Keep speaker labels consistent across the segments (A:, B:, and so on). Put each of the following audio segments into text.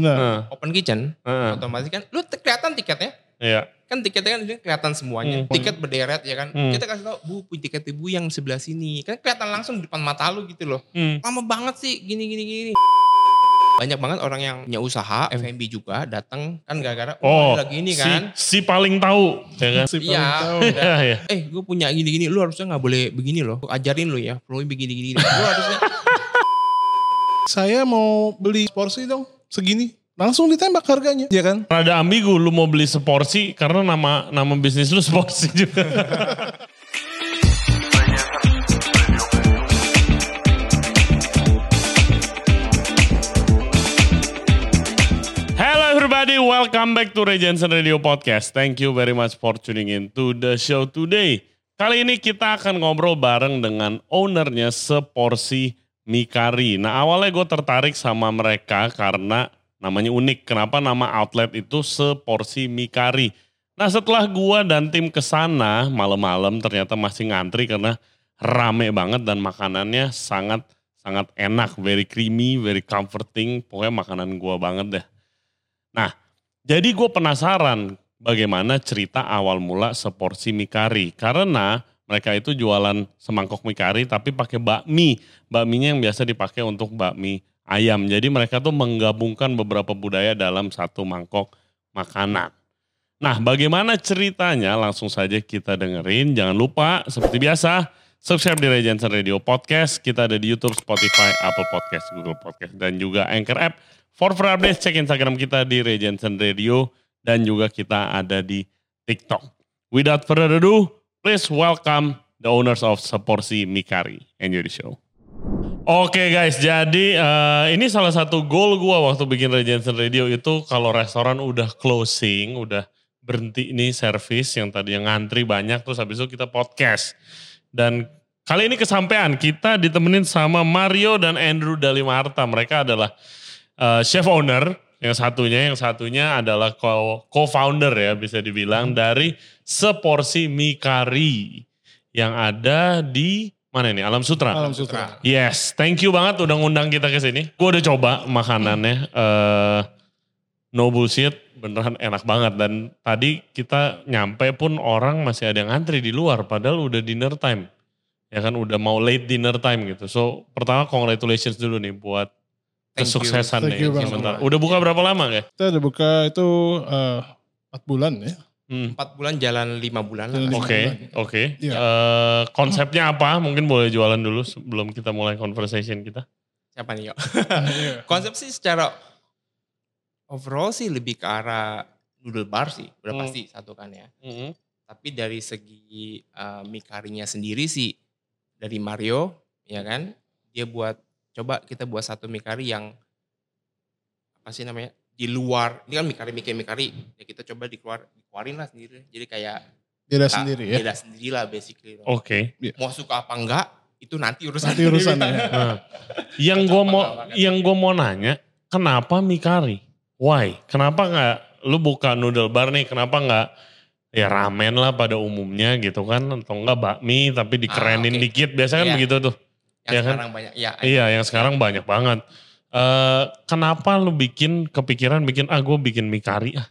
A: Benar.
B: Heeh,
C: Open kitchen
B: heeh,
C: otomatis kan lu kelihatan tiketnya.
B: Iya.
C: Kan tiketnya kan kelihatan semuanya.
B: Hmm.
C: Tiket berderet ya kan.
B: Hmm.
C: Kita kasih tau, Bu, punya tiket ibu yang sebelah sini. Kan kelihatan langsung di depan mata lu gitu loh.
B: Hmm.
C: Lama banget sih gini gini gini. Banyak banget orang yang punya usaha, F&B juga datang kan gara-gara
B: Oh,
C: oh, lagi ini
B: si,
C: kan.
B: si paling tahu, ya kan?
A: Si paling
C: Iya.
A: tahu.
B: Iya, iya.
C: eh gue punya gini-gini, lu harusnya nggak boleh begini loh. Gua ajarin lu ya, perlu begini-gini. Lu harusnya
A: Saya mau beli porsi dong, segini. Langsung ditembak harganya, ya kan?
B: Rada ambigu lu mau beli seporsi karena nama nama bisnis lu seporsi juga. Hello everybody, welcome back to Regensen Radio Podcast. Thank you very much for tuning in to the show today. Kali ini kita akan ngobrol bareng dengan ownernya seporsi Mikari. Nah awalnya gue tertarik sama mereka karena namanya unik. Kenapa nama outlet itu seporsi Mikari? Nah setelah gua dan tim ke sana malam-malam ternyata masih ngantri karena rame banget dan makanannya sangat sangat enak, very creamy, very comforting. Pokoknya makanan gua banget deh. Nah jadi gue penasaran bagaimana cerita awal mula seporsi Mikari. Karena mereka itu jualan semangkok Mikari tapi pakai bakmi. Bakminya yang biasa dipakai untuk bakmi ayam. Jadi mereka tuh menggabungkan beberapa budaya dalam satu mangkok makanan. Nah, bagaimana ceritanya? Langsung saja kita dengerin. Jangan lupa, seperti biasa, subscribe di Regensen Radio Podcast. Kita ada di YouTube, Spotify, Apple Podcast, Google Podcast, dan juga Anchor App. For free updates, cek Instagram kita di Regensen Radio. Dan juga kita ada di TikTok. Without further ado, please welcome the owners of Seporsi Mikari. Enjoy the show. Oke guys, jadi eh, ini salah satu goal gua waktu bikin Regensen Radio itu kalau restoran udah closing, udah berhenti nih service yang tadi yang ngantri banyak terus habis itu kita podcast. Dan kali ini kesampaian kita ditemenin sama Mario dan Andrew Dalimarta. Mereka adalah eh, chef owner yang satunya, yang satunya adalah co- co-founder ya bisa dibilang dari Seporsi Mikari yang ada di mana ini? Alam Sutra.
A: Alam Sutra.
B: Yes, thank you banget udah ngundang kita ke sini. Gue udah coba makanannya, eh no bullshit, beneran enak banget. Dan tadi kita nyampe pun orang masih ada yang ngantri di luar, padahal udah dinner time. Ya kan udah mau late dinner time gitu. So pertama congratulations dulu nih buat kesuksesan
A: Thank
B: nih
A: you.
B: Udah buka berapa lama ya?
A: Kita udah buka itu eh, 4 bulan ya.
B: Hmm.
C: empat bulan jalan lima bulan lah.
B: Oke, oke.
A: Iya.
B: Eh, konsepnya apa? Mungkin boleh jualan dulu sebelum kita mulai conversation kita.
C: Siapa nih yuk?
A: Iya.
C: Konsep sih secara overall sih lebih ke arah noodle bar sih. Udah
B: Hmm.
C: pasti satu kan ya. Tapi dari segi uh, mikarinya sendiri sih dari Mario ya kan. Dia buat coba kita buat satu mikari yang apa sih namanya di luar ini kan mikari mikari mikari ya kita coba dikeluar dikeluarin lah sendiri jadi kayak
A: Beda
C: kita
A: sendiri ya.
C: beda sendiri lah basically
B: Oke.
C: mau suka apa enggak itu nanti urusan
A: Nanti urusannya.
B: Nah, yang gue mau yang gue mau nanya, kenapa Mikari? Why? Kenapa nggak lu buka noodle bar nih? Kenapa nggak ya ramen lah pada umumnya gitu kan? Atau enggak bakmi tapi dikerenin
C: Ah, oke.
B: dikit? Biasanya kan
C: Iya.
B: begitu tuh.
C: yang
B: ya kan?
C: sekarang banyak ya
B: Iya, yang sekarang banyak banget. Eh, kenapa lu bikin kepikiran bikin ah gue bikin Mikari ah?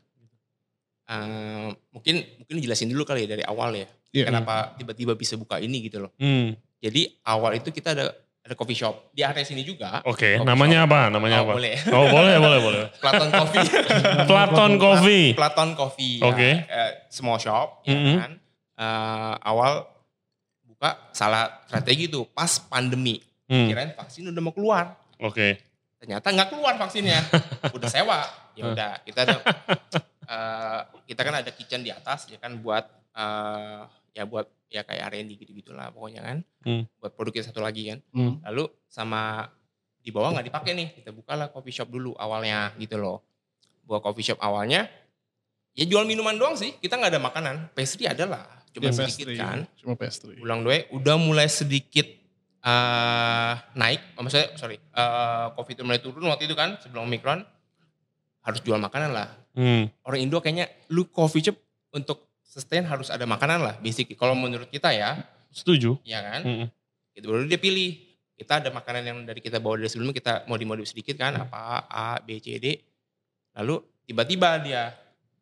C: Eh, mungkin mungkin jelasin dulu kali ya dari awal ya.
A: Iya.
C: Kenapa tiba-tiba bisa buka ini gitu loh.
B: Hmm,
C: Jadi awal itu kita ada ada coffee shop di area sini juga.
B: Oke,
C: Coffee
B: namanya
C: shop.
B: apa? Namanya
C: Oh,
B: apa?
C: boleh.
B: Oh boleh, boleh, boleh.
C: Platon Coffee.
B: Platon Coffee.
C: Platon Coffee.
B: Oke.
C: Ya, eh, small shop ya
B: Mhm.
C: kan. Eh, awal buka salah strategi tuh pas pandemi.
B: Hmm,
C: Kirain vaksin udah mau keluar.
B: Oke.
C: Ternyata nggak keluar vaksinnya. udah sewa. Ya udah kita ada eh, kita kan ada kitchen di atas ya kan buat eh, ya buat ya kayak R&D gitu-gitu lah pokoknya kan.
B: Hmm.
C: Buat produk yang satu lagi kan.
A: Hmm.
C: Lalu sama di bawah nggak dipakai nih. Kita bukalah coffee shop dulu awalnya gitu loh. Buat coffee shop awalnya ya jual minuman doang sih. Kita nggak ada makanan. Pastry ada lah. Coba
A: Ya,
C: sedikit
A: pastry.
C: kan.
A: Cuma pastry.
C: Ulang doe udah mulai sedikit eh naik, oh, maksudnya sorry, eh covid itu mulai turun waktu itu kan sebelum omikron harus jual makanan lah.
B: Hmm,
C: Orang Indo kayaknya lu coffee shop untuk sustain harus ada makanan lah, basic. Kalau menurut kita ya,
B: setuju.
C: ya kan,
B: Hmm.
C: itu baru dia pilih. kita ada makanan yang dari kita bawa dari sebelumnya kita mau dimodif sedikit kan apa A B C D lalu tiba-tiba dia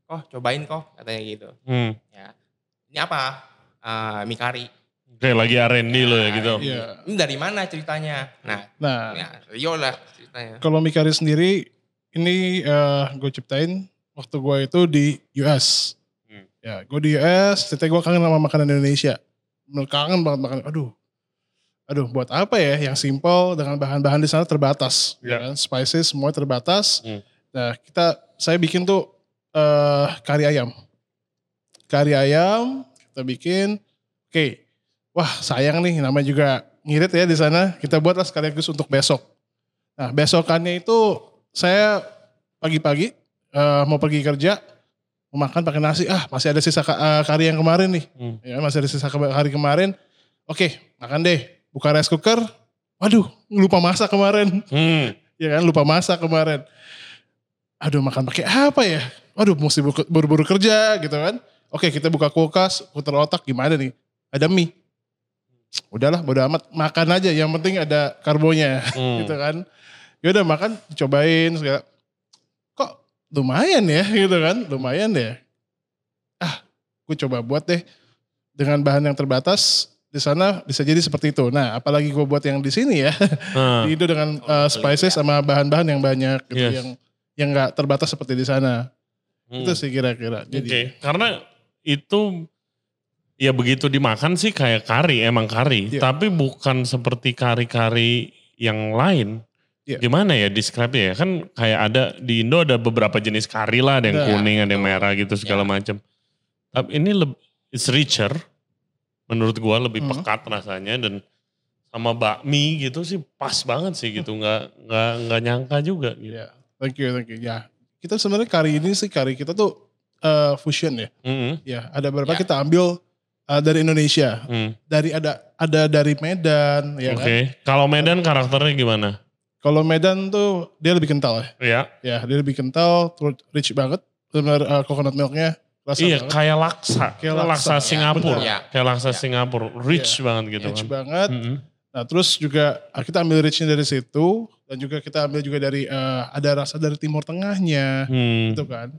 C: oh cobain kok katanya gitu
B: Hmm.
C: ya ini apa Ah, mie kari
B: Kayak lagi R&D lo ya
C: Nah,
B: gitu.
A: Iya.
C: ini dari mana ceritanya nah
A: Nah,
C: ya, Rio lah ceritanya
A: kalau Mikari sendiri ini gue ciptain waktu gue itu di US.
B: Hmm.
A: Ya, gue di US, ceritanya gue kangen sama makanan Indonesia. Kangen banget makan. Aduh, aduh buat apa ya yang simple dengan bahan-bahan di sana terbatas.
B: Ya.
A: Ya. kan? Spices semua terbatas.
B: Hmm.
A: Nah kita, saya bikin tuh eh kari ayam. Kari ayam kita bikin. Oke, wah sayang nih namanya juga ngirit ya di sana. Kita buatlah sekaligus untuk besok. Nah besokannya itu saya pagi-pagi eh, mau pergi kerja, mau makan pakai nasi. Ah masih ada sisa eh, kari yang kemarin nih.
B: Hmm.
A: Ya, masih ada sisa hari kemarin. Oke makan deh. Buka rice cooker. Waduh lupa masak kemarin.
B: Hmm.
A: Ya kan lupa masak kemarin. Aduh makan pakai apa ya? Waduh mesti bu- buru-buru kerja gitu kan. Oke kita buka kulkas, putar otak gimana nih? Ada mie. Udahlah bodo amat makan aja yang penting ada karbonya
B: Hmm.
A: gitu kan. Ya udah makan cobain segala. Kok lumayan ya gitu kan? Lumayan deh. Ah, gue coba buat deh dengan bahan yang terbatas di sana bisa jadi seperti itu. Nah, apalagi gue buat yang di sini ya. Di Indo dengan uh, spices
C: ya.
A: sama bahan-bahan yang banyak gitu
B: Yes.
A: yang yang nggak terbatas seperti di sana.
B: hmm.
A: Itu sih kira-kira.
B: Oke,
A: Jadi
B: karena itu ya begitu dimakan sih kayak kari, emang kari.
A: Iya.
B: Tapi bukan seperti kari-kari yang lain.
A: Iya.
B: Gimana ya describe ya? Kan kayak ada di Indo ada beberapa jenis kari lah, ada yang
A: Ada.
B: kuning, ada yang merah gitu segala
C: Ya.
B: macam. Tapi ini lebih it's richer. Menurut gua lebih
A: Hmm.
B: pekat rasanya dan sama bakmi gitu sih pas banget sih gitu. Nggak nggak nggak nyangka juga gitu.
A: ya, thank you, thank you. Ya, kita sebenarnya kari ini sih kari kita tuh uh, fusion ya.
B: Mm-mm.
A: Ya, ada beberapa
C: Ya.
A: kita ambil uh, dari Indonesia.
B: Hmm.
A: Dari ada ada dari Medan, ya
B: Oke,
A: kan.
B: kalau Medan karakternya gimana?
A: Kalau Medan tuh dia lebih kental ya.
B: Ya,
A: Ya, dia lebih kental, rich banget. Benar uh, coconut milknya rasa
B: iya
A: banget.
B: kayak laksa,
A: Kayak
B: laksa,
A: laksa. Ya,
B: Singapura,
C: benar.
B: kayak laksa
C: Ya.
B: Singapura, rich banget gitu
A: rich
B: kan.
A: banget.
B: Mm-mm.
A: Nah terus juga ah, kita ambil richnya dari situ dan juga kita ambil juga dari eh, ada rasa dari Timur Tengahnya
B: Hmm.
A: gitu kan.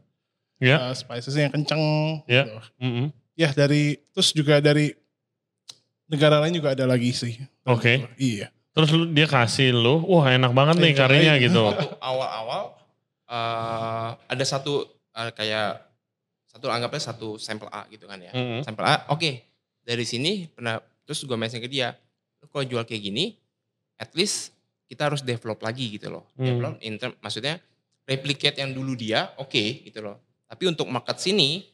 B: Ya.
A: Eh, spicesnya yang kenceng.
B: Ya.
A: Gitu.
B: Mm-mm.
A: Ya dari terus juga dari negara lain juga ada lagi sih.
B: Oke.
A: Iya.
B: Terus lu, dia kasih lu, wah enak banget nih
A: Iya,
B: karinya
A: iya.
B: gitu.
C: waktu awal-awal eh, ada satu eh, kayak satu anggapnya satu sampel A gitu kan ya.
B: Mm-mm.
C: Sampel A, oke dari sini pernah terus gue mention ke dia, lu kalau jual kayak gini, at least kita harus develop lagi gitu loh.
B: Hmm.
C: Develop in term- maksudnya replicate yang dulu dia, oke gitu loh. Tapi untuk market sini,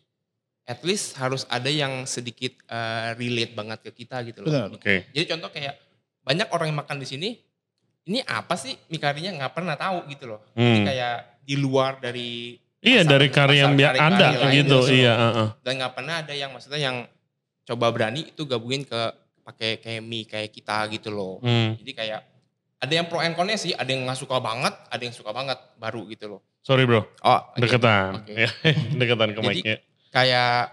C: at least harus ada yang sedikit eh, relate banget ke kita gitu loh.
A: Benar.
B: Oke.
C: Jadi contoh kayak banyak orang yang makan di sini, ini apa sih mie karinya nggak pernah tahu gitu loh. Ini
B: Hmm.
C: kayak di luar dari
B: Iya
C: pasar-
B: dari kari yang biar
C: kari-kari
B: ada gitu,
C: gitu.
B: iya. uh-uh.
C: dan nggak pernah ada yang maksudnya yang coba berani itu gabungin ke pakai kayak mie kayak kita gitu loh.
B: Hmm.
C: Jadi kayak ada yang pro and con-nya sih, ada yang nggak suka banget, ada yang suka banget baru gitu loh.
B: Sorry bro,
C: Oh, oke.
B: deketan,
C: Oke.
B: Ya, deketan ke
C: Jadi,
B: mic-nya.
C: Kayak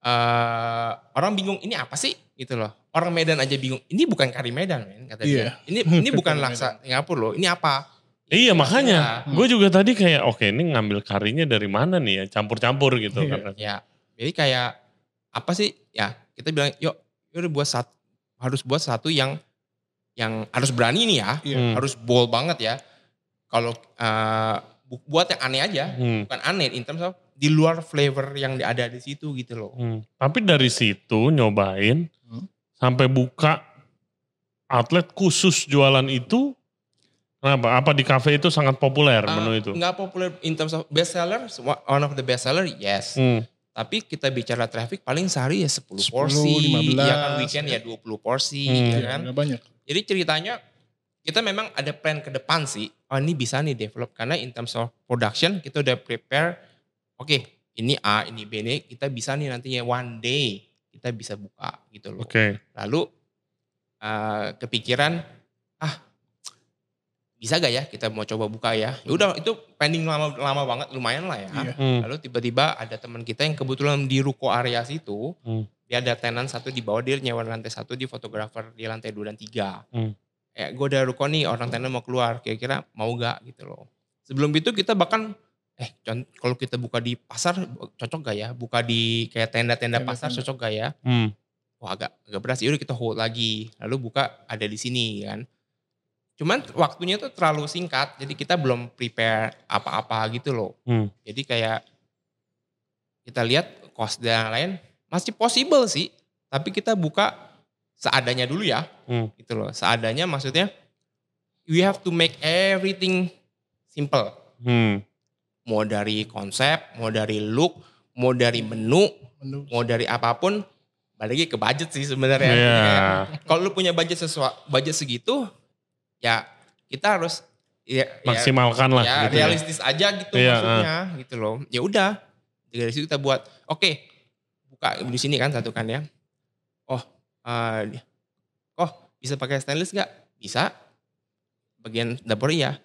C: eh, orang bingung ini apa sih gitu loh. Orang Medan aja bingung. Ini bukan kari Medan men kata
A: Iya.
C: dia. Ini ini bukan laksa Singapura loh. Ini apa?
B: Iya
C: Maksudnya,
B: makanya,
A: Hmm.
B: gue juga tadi kayak oke ini ngambil karinya dari mana nih ya, campur-campur gitu
A: Iya.
B: kan.
C: Ya, jadi kayak apa sih? Ya, kita bilang yuk, yuk buat satu harus buat satu yang yang harus berani nih ya,
A: Iya.
B: Hmm.
C: harus bold banget ya. Kalau eh, bu- buat yang aneh aja,
B: Hmm.
C: bukan aneh in terms of di luar flavor yang ada di situ gitu loh.
B: Hmm. Tapi dari situ nyobain
A: Hmm.
B: sampai buka outlet khusus jualan itu. Kenapa? Apa di kafe itu sangat populer
C: Ah,
B: menu itu?
C: Nggak populer in terms of best seller, one of the best seller, yes.
B: Hmm.
C: Tapi kita bicara traffic paling sehari ya 10,
A: 10,
C: porsi,
A: 15,
C: ya kan weekend ya 20 porsi,
B: Hmm.
C: ya
A: Iya,
C: kan.
A: nggak banyak.
C: Jadi ceritanya kita memang ada plan ke depan sih. Oh ini bisa nih develop karena in terms of production kita udah prepare. Oke ini A ini B nih kita bisa nih nantinya one day kita bisa buka gitu loh.
B: Oke.
C: Lalu eh, kepikiran ah bisa gak ya kita mau coba buka ya? Ya udah itu pending lama lama banget lumayan lah ya.
A: Iya.
B: Hmm.
C: Lalu tiba-tiba ada teman kita yang kebetulan di ruko area situ,
B: Hmm.
C: dia ada tenan satu di bawah dia nyewa lantai satu di fotografer di lantai dua dan tiga.
B: Hmm.
C: ya gue udah ruko nih orang tenar mau keluar kira-kira mau gak gitu loh. Sebelum itu kita bahkan eh kalau kita buka di pasar cocok gak ya? Buka di kayak tenda-tenda pasar cocok gak ya?
B: Hmm.
C: Wah agak agak beras. Yaudah kita hold lagi. Lalu buka ada di sini kan. Cuman waktunya tuh terlalu singkat. Jadi kita belum prepare apa-apa gitu loh.
B: Hmm.
C: Jadi kayak kita lihat cost dan lain masih possible sih. Tapi kita buka seadanya dulu ya.
B: Hmm.
C: Gitu loh. Seadanya maksudnya we have to make everything simple.
B: Hmm.
C: Mau dari konsep, mau dari look, mau dari menu,
A: Menu.
C: mau dari apa pun balik lagi ke budget sih sebenarnya.
B: Iya.
C: Kayak, Kalau lu punya budget sesuai budget segitu ya kita harus ya, ya-
B: Maksimalkan lah
C: ya,
B: gitu ya.
C: realistis aja gitu
B: Iya,
C: maksudnya gitu loh. Ya udah dari situ kita buat oke buka di sini kan satu kan ya. Oh, eh, oh bisa pakai stainless nggak? Bisa. Bagian dapur iya.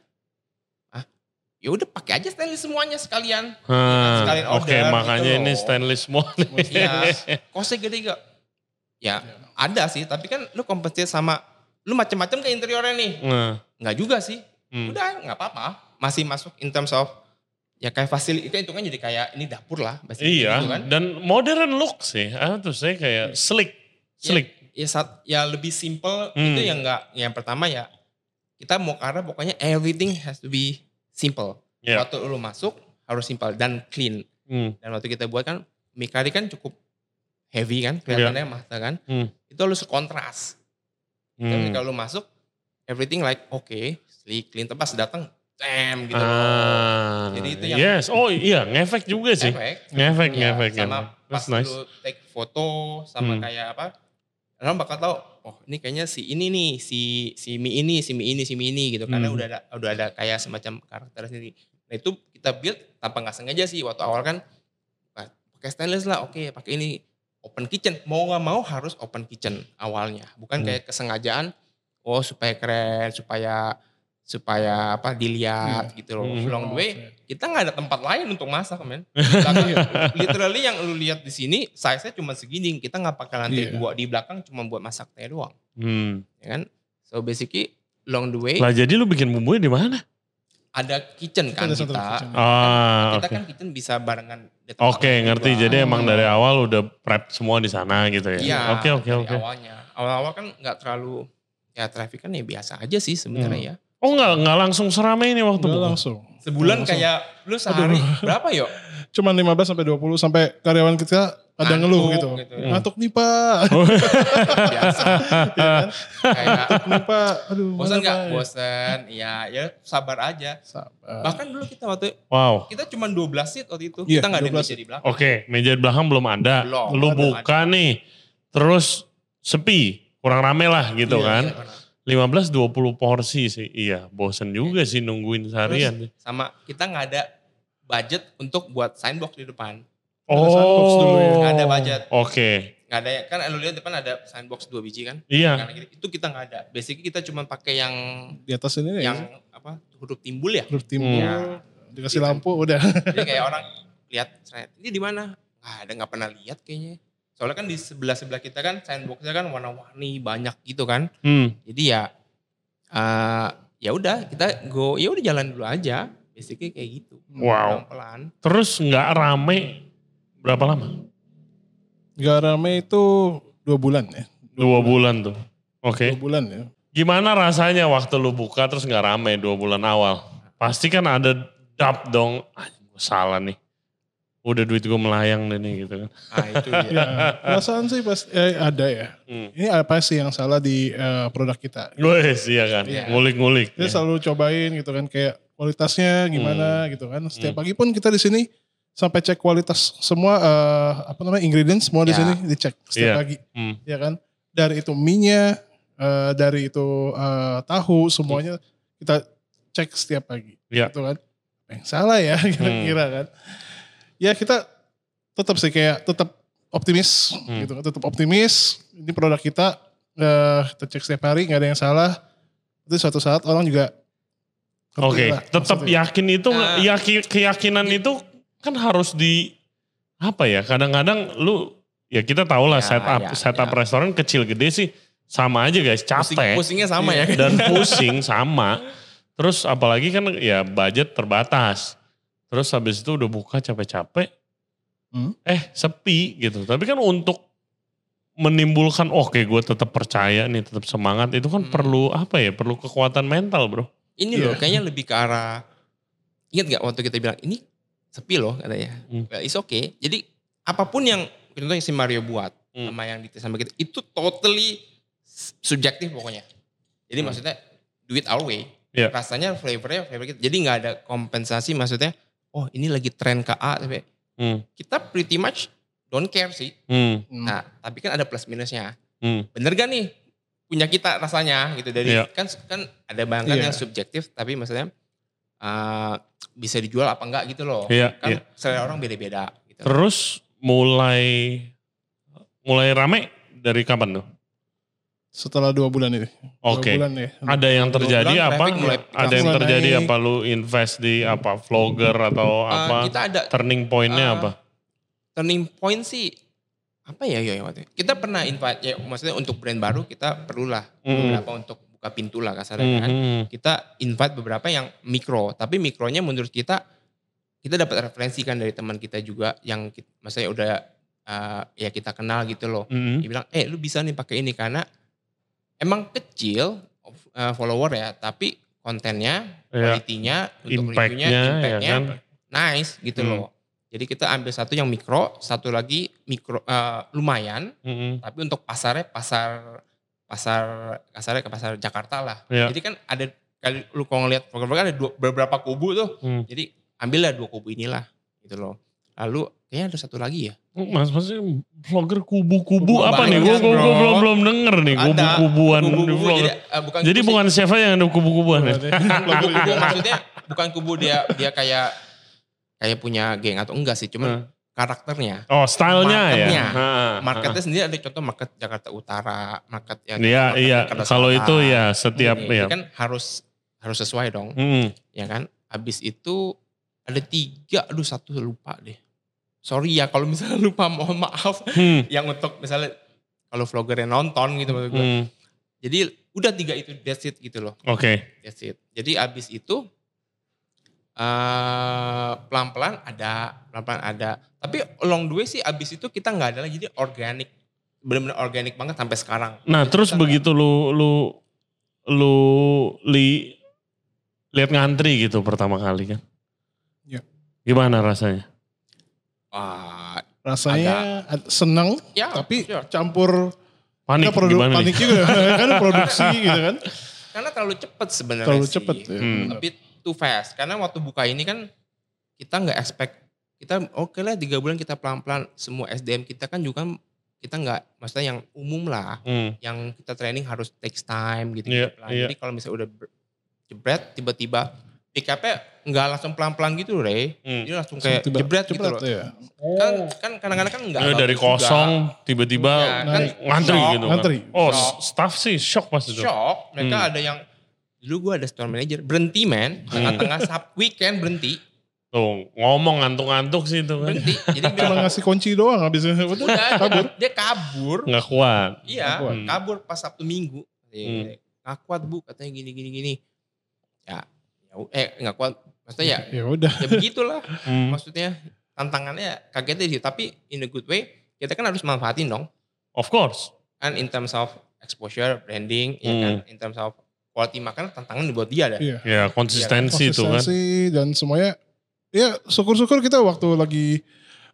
C: Ya udah pakai aja stainless semuanya sekalian.
B: Hmm,
C: sekalian
B: Oke,
C: order
B: makanya
C: gitu
B: ini
C: loh.
B: stainless semua.
C: Iya. Kosnya gede gak? Ya ada sih, tapi kan lu kompensasi sama lu macam-macam ke interiornya nih.
B: Nah,
C: Nggak juga sih.
B: hmm.
C: Udah nggak apa-apa. Masih masuk in terms of ya kayak fasilitas itu hitungan jadi kayak ini dapur lah.
B: Iya,
C: gitu kan.
B: dan modern look sih. Ah, tuh saya kayak slick, slick.
C: Ya, saat, ya lebih simple
B: Hmm.
C: itu yang enggak yang pertama ya kita mau karena pokoknya everything has to be simple.
B: Iya.
C: Waktu lu masuk harus simple dan clean.
B: Hmm.
C: Dan waktu kita buat kan Mikari kan cukup heavy kan kelihatannya mata kan.
B: Hmm.
C: Itu harus kontras.
B: Hmm.
C: Jadi kalau lu masuk everything like oke, sleek, clean. Tapi pas datang damn gitu.
B: Ah,
C: Jadi itu yang-
B: yes. Oh iya, ngefek juga sih.
C: Efek.
B: Ngefek,
C: Iya,
B: ngefek.
C: Sama
B: ngefek.
C: pas
B: That's nice.
C: lu take foto sama
B: Hmm.
C: kayak apa. Orang bakal tahu, oh ini kayaknya si ini nih, si si Mi ini, si Mi ini, si Mi ini gitu. Karena
B: Hmm.
C: udah ada udah ada kayak semacam karakter sendiri. Nah itu kita build tanpa nggak sengaja sih waktu awal kan "Ah, pakai stainless lah, oke pakai ini open kitchen. Mau nggak mau harus open kitchen awalnya, bukan
B: Hmm.
C: kayak kesengajaan. Oh supaya keren, supaya supaya apa dilihat gitu loh.
B: Hmm.
C: Along the way kita nggak ada tempat lain untuk masak men.
A: Iya.
C: Literally yang lu lihat di sini size-nya cuma segini. Kita nggak pakai lantai
A: Iya.
C: dua di belakang cuma buat masak teh doang,
B: Hmm.
C: ya kan? So basically along the way
B: Lah jadi lu bikin bumbunya di mana?
C: ada kitchen kan
A: Ada
C: kita.
A: kitchen.
B: Ah,
C: kita
B: oke.
C: kan kitchen bisa barengan.
B: Oke,
C: lain
B: ngerti.
C: juga.
B: Jadi emang dari awal udah prep semua di sana gitu ya.
C: Iya.
B: Oke, oke, oke.
C: Awalnya, awal-awal kan nggak terlalu ya traffic kan ya biasa aja sih sebenarnya ya.
B: Oh enggak, enggak langsung seramai ini waktu
A: Nggak
B: buka?
A: langsung.
C: Sebulan
A: Langsung.
C: kayak lu sehari berapa yuk?
A: Cuman 15 sampai 20 sampai karyawan kita ada
C: Ngantuk
A: ngeluh gitu.
C: gitu
B: ya.
A: Ngantuk nih pak.
C: Biasa.
A: Ya kan?
C: kayak
A: nih pak. Aduh.
C: bosan nggak?
A: Pak?
C: Bosan. Ya, ya sabar aja.
A: Sabar.
C: Bahkan dulu kita waktu
B: Wow.
C: kita cuma 12 seat waktu itu.
A: Iya,
C: kita nggak ada
A: 12
C: meja di belakang.
B: Oke, meja di belakang belum ada.
C: Belum,
B: Lu
C: belum
B: buka nih, terus sepi, kurang rame lah gitu
A: Iya,
B: kan.
C: Iya,
B: 15-20 porsi sih. Iya, bosen juga sih nungguin seharian.
C: Sama kita nggak ada budget untuk buat signbox di depan.
A: Dulu ya.
C: Nggak ada budget.
B: Oke,
C: Nggak ada kan lu lihat depan ada signbox dua biji kan?
B: iya.
C: Kiri. Itu kita nggak ada. Basically kita cuma pakai yang
A: Di atas ini
C: yang
A: ya.
C: apa huruf timbul ya.
A: Huruf timbul.
C: Ya.
A: Dikasih
C: Iya.
A: lampu udah.
C: Jadi kayak orang lihat "Sret, ini di mana? Nggak ada nggak pernah lihat kayaknya. Soalnya kan di sebelah sebelah kita kan signboxnya kan warna-warni banyak gitu kan.
B: Hmm.
C: Jadi ya eh ya udah kita go ya udah jalan dulu aja. Basically kayak gitu.
B: Wow.
C: Pelan-pelan.
B: Terus nggak rame berapa lama?
A: Gak rame itu dua bulan ya.
B: Dua bulan tuh. Oke.
A: Dua bulan ya.
B: Gimana rasanya waktu lu buka terus nggak rame dua bulan awal? Pasti kan ada dap dong. Ah, salah nih. Udah duit gue melayang deh nih gitu kan.
C: Nah itu dia.
A: Ya, perasaan sih pas eh, ada ya.
B: Hmm.
A: Ini apa sih yang salah di eh, produk kita?
B: Wes iya kan.
C: Iya.
B: Ngulik-ngulik.
A: Kita
B: ya.
A: selalu cobain gitu kan kayak kualitasnya gimana gitu kan. Setiap pagi pun kita di sini sampai cek kualitas semua eh, apa namanya ingredients semua di
C: Ya.
A: sini dicek setiap
B: Iya.
A: pagi
B: Hmm.
A: ya kan. Dari itu minyak, eh, dari itu eh, tahu semuanya kita cek setiap pagi.
B: Iya.
A: Gitu kan. Apa Yang salah ya kira-kira kan. Ya kita tetap sih kayak tetap optimis
B: Hmm.
A: gitu kan. Tetap optimis. Ini produk kita eh, kita cek setiap hari nggak ada yang salah. Itu suatu saat orang juga
B: Oke,
A: lah
B: tetap
A: maksudnya.
B: yakin itu
C: Nah.
B: yaki- keyakinan itu kan harus di apa ya? Kadang-kadang lu ya kita tahu lah
C: Ya,
B: setup
C: ya,
B: setup
C: ya.
B: restoran kecil gede sih sama aja guys,
C: Pusing,
B: capek.
C: pusingnya sama ya kan?
B: Dan pusing sama. Terus apalagi kan ya budget terbatas. Terus habis itu udah buka capek-capek.
A: Hmm.
B: Eh sepi gitu. Tapi kan untuk menimbulkan oke gue tetap percaya nih tetap semangat itu kan
C: Hmm.
B: perlu apa ya perlu kekuatan mental bro
C: Ini loh
A: Iya.
C: kayaknya lebih ke arah, ingat gak waktu kita bilang ini sepi loh katanya.
B: Hmm.
C: Well, it's okay. Jadi apa pun yang contohnya si Mario buat
B: Hmm.
C: sama yang dites sama kita itu totally subjektif pokoknya. Jadi
B: Hmm.
C: maksudnya do it our way.
B: Iya.
C: Rasanya flavornya flavor kita. Jadi nggak ada kompensasi maksudnya. Oh ini lagi tren ke A. tapi
B: Hmm.
C: Kita pretty much don't care sih.
B: Hmm.
A: Hmm.
C: Nah tapi kan ada plus minusnya.
B: Hmm.
C: Bener gak nih punya kita rasanya gitu dari
B: Iya.
C: kan kan ada bahkan
A: Iya.
C: yang subjektif tapi maksudnya uh, bisa dijual apa enggak gitu loh.
B: Iya,
C: Kan
B: iya.
C: selera orang beda-beda. Gitu.
B: Terus mulai mulai rame dari kapan tuh?
A: Setelah dua bulan ini.
B: Oke.
A: Bulan ya.
B: Ada yang terjadi
C: bulan
B: apa?
C: mulai
B: Ada yang
A: mulai
B: terjadi
A: naik.
B: apa? Lu invest di apa? Vlogger atau
C: Uh,
B: apa?
C: kita ada
B: Turning pointnya
C: uh,
B: apa?
C: turning point sih apa ya ya waktu itu? kita pernah invite ya maksudnya untuk brand baru kita perlulah
B: Hmm.
C: beberapa untuk buka pintu lah kasarnya
B: Hmm,
C: kan
B: hmm.
C: kita invite beberapa yang mikro tapi mikronya menurut kita kita dapat referensi kan dari teman kita juga yang kita, maksudnya udah uh, ya kita kenal gitu loh
B: Hmm.
C: dia bilang eh lu bisa nih pakai ini karena emang kecil uh, follower ya tapi kontennya
B: Ya.
C: kualitinya untuk
B: Impact-nya,
C: reviewnya
B: ya
C: impactnya
B: kan?
C: nice gitu
B: Hmm.
C: loh jadi kita ambil satu yang mikro satu lagi mikro uh, lumayan
B: Hmm.
C: tapi untuk pasarnya pasar pasar kasarnya ke pasar Jakarta lah
B: Ya.
C: jadi kan ada kali lu kalau ngeliat program kan ada dua, beberapa kubu tuh
B: Hmm.
C: jadi ambillah dua kubu inilah gitu loh lalu kayaknya ada satu lagi ya
B: Mas, maksudnya vlogger kubu-kubu
C: Kubu
B: apa nih? Gue
C: bro.
B: belum belum denger nih kubu-kubuan di
C: kubu-kubu
B: vlogger.
C: jadi, uh, bukan
B: Jadi
C: kubu
B: bukan siapa yang ada kubu-kubuan ya?
C: kubu-kubu maksudnya bukan kubu dia dia kayak kayak punya geng atau enggak sih cuman
B: Hmm.
C: karakternya
B: Oh, stylenya ya.
C: Marketnya.
B: Ha, ha.
C: marketnya sendiri ada contoh market Jakarta Utara market yang
B: Iya, iya. Kalau itu ya setiap
C: Ini,
B: ya.
C: ini kan harus harus sesuai dong
B: Hmm.
C: ya kan habis itu ada tiga aduh satu lupa deh sorry ya kalau misalnya lupa mohon maaf
B: Hmm.
C: yang untuk misalnya kalau vlogger yang nonton gitu maksud gue.
B: Hmm.
C: jadi udah tiga itu that's it gitu loh
B: Oke.
C: That's it. Jadi abis itu eh, pelan-pelan ada, pelan-pelan ada. Tapi along the way sih abis itu kita nggak ada lagi jadi organik, benar-benar organik banget sampai sekarang.
B: Nah,
C: Jadi
B: terus begitu lu lu lu li lihat ngantri gitu pertama kali kan?
A: Iya.
B: Gimana rasanya?
C: Wah,
A: Rasanya ad- senang
C: ya,
A: tapi
C: sure.
A: campur
B: Panik
A: kita produ-
B: gimana nih?
A: panik juga kan produksi gitu kan.
C: karena terlalu cepet sebenarnya
A: Terlalu
C: sih.
A: cepet ya.
B: Hmm.
C: Tapi too fast. Karena waktu buka ini kan kita nggak expect kita oke lah tiga bulan kita pelan-pelan semua SDM kita kan juga kita nggak maksudnya yang umum lah
B: Hmm.
C: yang kita training harus takes time gitu.
B: Iya,
C: pelan.
B: iya.
C: Jadi kalau misalnya udah jebret tiba-tiba pick up-nya nggak langsung pelan-pelan gitu Ray.
B: Hmm.
C: Dia langsung kayak
A: Tiba-
C: jebret, gitu
A: cepet
C: loh.
A: ya.
C: Kan kan kadang-kadang kan nggak
B: Ya, dari
C: juga.
B: kosong tiba-tiba
C: Ya, kan
B: ngantri
C: shock,
B: gitu
A: Ngantri.
B: kan. Oh,
C: Shock.
B: staff sih shock pas itu.
C: Shock, mereka
B: Hmm.
C: ada yang dulu gue ada store manager berhenti men tengah-tengah sub weekend berhenti
B: Tuh, ngomong ngantuk-ngantuk sih itu kan.
C: berhenti jadi
A: Cuma
C: bilang
A: ngasih kunci doang habis itu.
C: udah dia-
A: kabur.
C: dia kabur
B: Nggak kuat.
C: iya
A: Nggak
B: kuat.
C: kabur pas sabtu minggu
B: Hmm.
C: nggak kuat bu katanya gini gini gini ya eh nggak kuat maksudnya ya
A: Ya udah.
C: ya begitulah
B: Hmm.
C: maksudnya tantangannya kagetnya sih tapi in a good way kita kan harus manfaatin dong
B: Of course.
C: kan in terms of exposure branding ya
B: Hmm.
C: kan in terms of quality makanan tantangan buat dia dah
A: Iya.
B: Ya konsistensi itu kan.
A: Konsistensi dan semuanya. Ya syukur-syukur kita waktu lagi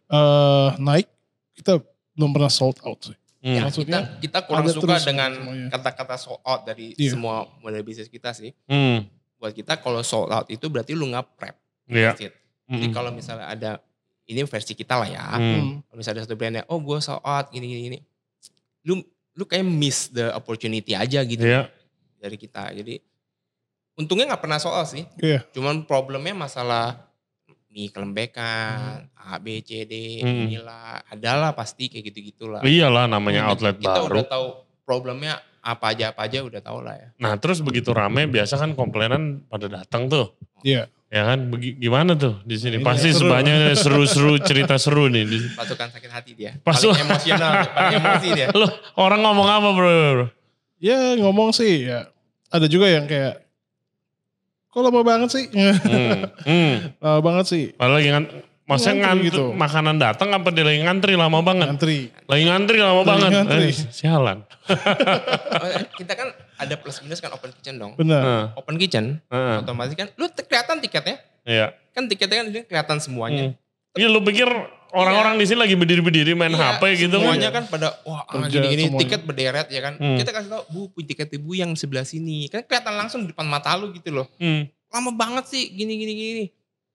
A: eh, naik kita belum pernah sold out sih.
B: Hmm.
C: Ya,
A: Maksudnya
C: kita kita kurang
A: ada
C: suka dengan kata-kata sold out dari
A: Iya.
C: semua model bisnis kita sih.
B: Hmm.
C: Buat kita kalau sold out itu berarti lu nggak prep.
B: Iya.
C: It. Jadi
B: Hmm.
C: kalau misalnya ada ini versi kita lah ya.
B: Hmm.
A: Hmm.
C: Kalau misalnya ada satu brandnya, oh gue sold out gini gini gini. Lu lu kayak miss the opportunity aja gitu
B: Iya.
C: dari kita. Jadi untungnya nggak pernah soal sih.
A: Iya.
C: Cuman problemnya masalah mie kelembekan, A, B, C, D,
B: Hmm.
C: inilah. Adalah pasti kayak gitu-gitulah.
B: Iyalah namanya
C: Kita-
B: outlet
C: kita
B: baru.
C: udah tahu problemnya apa aja apa aja udah tahu lah ya.
B: Nah terus begitu rame biasa kan komplainan pada datang tuh.
A: Iya.
B: Ya kan Begi- gimana tuh di sini?
A: Ini
B: Pasti
A: seru.
B: sebanyak seru-seru cerita seru nih. di-
C: Pasukan sakit hati dia.
B: Pasu-
C: Paling emosional, paling emosi dia.
B: Loh orang ngomong apa bro? bro?
A: Ya ngomong sih ya. Ada juga yang kayak, kok lama banget sih?
B: Hmm. Hmm.
A: lama banget sih.
B: Padahal lagi maksudnya
A: Ngantri
B: ngantri,
A: gitu.
B: makanan datang apa dia lagi ngantri lama banget?
A: Ngantri.
B: Lagi ngantri lama
A: Lagi
B: banget.
A: ngantri.
B: Eh, sialan.
C: Oh, kita kan ada plus minus kan open kitchen dong.
A: Benar.
B: Heeh.
C: Open kitchen,
B: Heeh.
C: otomatis kan lu kelihatan tiketnya.
B: Iya.
C: Kan tiketnya kan kelihatan semuanya.
B: Hmm. Iya lu pikir orang-orang di sini lagi berdiri-berdiri main
C: Iya,
B: HP gitu kan?
C: Semuanya kan pada wah ah, gini-gini
A: semuanya.
C: tiket berderet ya kan.
B: Hmm.
C: Kita kasih tau, Bu, punya tiket ibu yang sebelah sini. Kan kelihatan langsung di depan mata lu gitu loh.
B: Hmm.
C: Lama banget sih gini gini gini.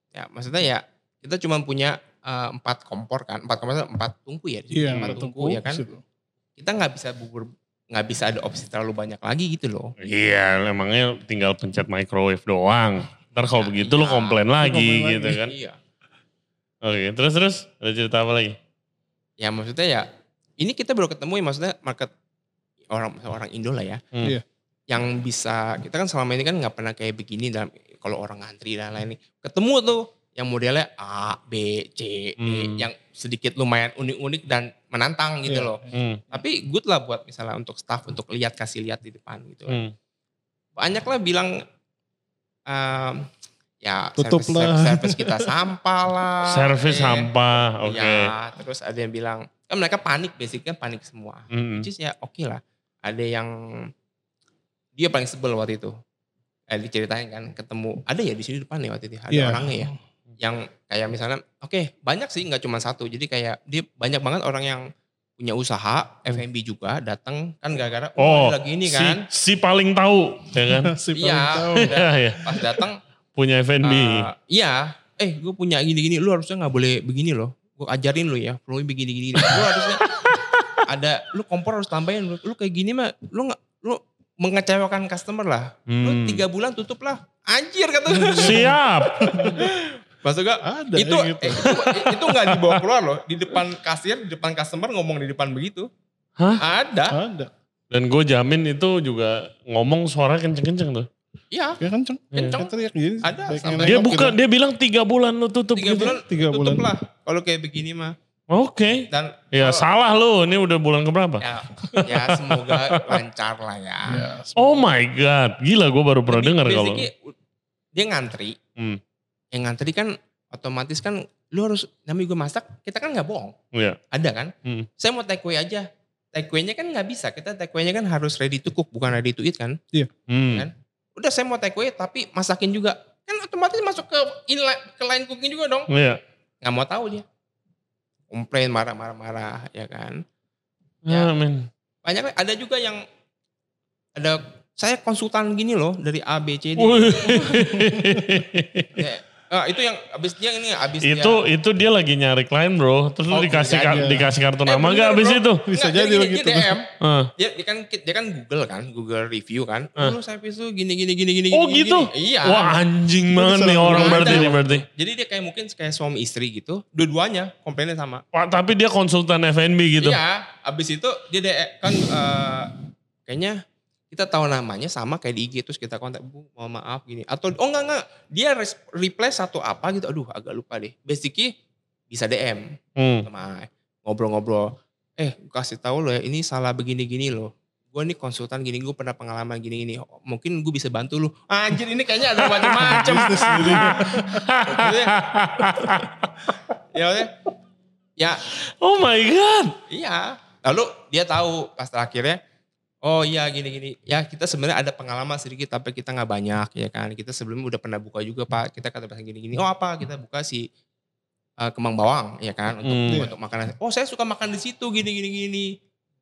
C: Ya maksudnya ya kita cuma punya eh, empat kompor kan. Empat kompor empat tungku ya. situ.
A: Iya,
C: empat
A: betul.
C: tungku ya kan.
A: Situ.
C: Kita nggak bisa bubur nggak bisa ada opsi terlalu banyak lagi gitu loh.
B: Iya, emangnya tinggal pencet microwave doang. Ntar kalau
C: Nah,
B: begitu lu
C: iya.
B: komplain lagi
A: komplain
B: gitu
A: lagi.
B: kan.
C: Iya.
B: Oke, terus terus ada cerita apa lagi?
C: Ya maksudnya ya ini kita baru ketemu ya maksudnya market orang orang Indo lah ya.
B: Hmm.
A: Iya.
C: Yang bisa kita kan selama ini kan nggak pernah kayak begini dalam kalau orang ngantri dan lain-lain. Ketemu tuh yang modelnya A, B, C, D
B: Hmm.
C: yang sedikit lumayan unik-unik dan menantang gitu
A: Iya.
C: loh.
B: Hmm.
C: Tapi good lah buat misalnya untuk staff untuk lihat kasih lihat di depan gitu.
B: Hmm.
C: Banyak lah bilang ehm, ya
A: Tutup
C: service,
A: lah.
C: service kita sampah lah.
B: Servis
C: eh,
B: sampah, oke.
C: Ya, terus ada yang bilang, kan mereka panik, basicnya panik semua.
B: Hmm.
C: Which is ya oke lah. Ada yang, dia paling sebel waktu itu. Eh, diceritain kan, ketemu, ada ya di sini depan ya waktu itu, ada
A: Iya.
C: orangnya ya. Yang kayak misalnya, oke banyak sih, nggak cuma satu. Jadi kayak dia banyak banget orang yang punya usaha, F&B juga datang kan gara-gara,
B: Oh,
C: oh, lagi ini
B: si,
C: kan.
B: si paling tahu, ya kan?
A: si paling
C: Iya,
A: tahu.
C: udah.
B: Iya.
C: Pas datang,
B: Punya F&B.
C: Eh, iya, eh gue punya gini-gini, lu harusnya nggak boleh begini loh. Gue ajarin lu ya, flow begini-gini. Lu harusnya ada, lu kompor harus tambahin. Lu, lu kayak gini mah, lu nggak, lu mengecewakan customer lah. Lu
B: Hmm.
C: tiga bulan tutup lah. Anjir kata.
B: Siap.
C: Maksud gue,
A: Ada
C: itu,
A: yang gitu.
C: eh, itu, itu nggak dibawa keluar loh. Di depan kasir, di depan customer ngomong di depan begitu.
B: Hah?
C: Ada,
A: Ada.
B: Dan gue jamin itu juga ngomong suara kenceng-kenceng tuh.
C: iya.
A: Ya kenceng.
C: Kenceng.
A: Kita teriak jadi.
C: Ada,
B: Dia buka,
A: gitu.
B: dia bilang tiga bulan lu tutup
C: Tiga
B: gitu.
C: bulan,
A: Tiga
C: tutup
A: bulan.
C: lah. Kalau kayak begini mah.
B: Oke.
C: Dan
B: Ya
C: kalau-
B: salah lu, ini udah bulan keberapa?
C: ya, ya semoga lancar lah ya.
A: Ya,
B: Oh my god, gila gue baru pernah
C: Tapi
B: dengar kalau.
C: dia ngantri.
B: Hmm.
C: Yang ngantri kan otomatis kan lu harus namanya gue masak, kita kan nggak bohong.
B: Iya.
C: Ada kan?
B: Hmm.
C: Saya mau take away aja. Take away-nya kan nggak bisa. Kita take away-nya kan harus ready to cook, bukan ready to eat kan.
B: Hmm.
C: Kan? Udah saya mau take away tapi masakin juga. Kan otomatis masuk ke inline, ke line cooking juga dong.
B: Iya.
C: Nggak mau tahu dia. Komplain marah-marah-marah ya kan.
B: Ya, men.
C: Banyak ada juga yang ada saya konsultan gini loh dari A B C D. Ya, ah, itu yang abis dia ini abis
B: itu itu dia lagi nyari klien bro, terus
C: Oh,
B: dikasih
C: bisa
B: ka-
A: jadi.
B: dikasih kartu
C: Eh,
B: nama gak abis
C: bro.
B: itu?
A: Bisa jadi begitu.
C: Dia DM,
B: Ah.
C: dia, dia kan dia kan Google kan, Google review kan.
B: Ah.
C: Oh, service tuh gini gini gini gini.
B: Oh
C: gini,
B: gitu?
C: gini. Iya.
B: Wah anjing banget nih orang berarti nih berarti.
C: Jadi dia kayak mungkin kayak suami istri gitu, dua-duanya komplainnya sama.
B: Wah, tapi dia konsultan F&B gitu.
C: Iya, abis itu dia de kan eh, kayaknya kita tahu namanya sama kayak di IG terus kita kontak bu mohon maaf gini. Atau oh enggak enggak. Dia reply satu apa gitu aduh agak lupa deh. Basically bisa DM
B: Hmm.
C: sama ngobrol-ngobrol. Eh kasih tahu lo ya ini salah begini-gini loh. Gue nih konsultan gini gue pernah pengalaman gini-gini. Mungkin gue bisa bantu lu. Anjir ini kayaknya ada macam-macam. Ya ya.
B: Oh my god.
C: Iya. Lalu dia tahu pas terakhirnya, oh iya gini-gini. Ya kita sebenarnya ada pengalaman sedikit tapi kita nggak banyak ya kan. Kita sebelumnya udah pernah buka juga pak. Kita kata bahasa gini-gini. Oh apa kita buka si eh, kembang bawang ya kan untuk
B: Hmm.
C: untuk makanan. Oh saya suka makan di situ gini-gini gini.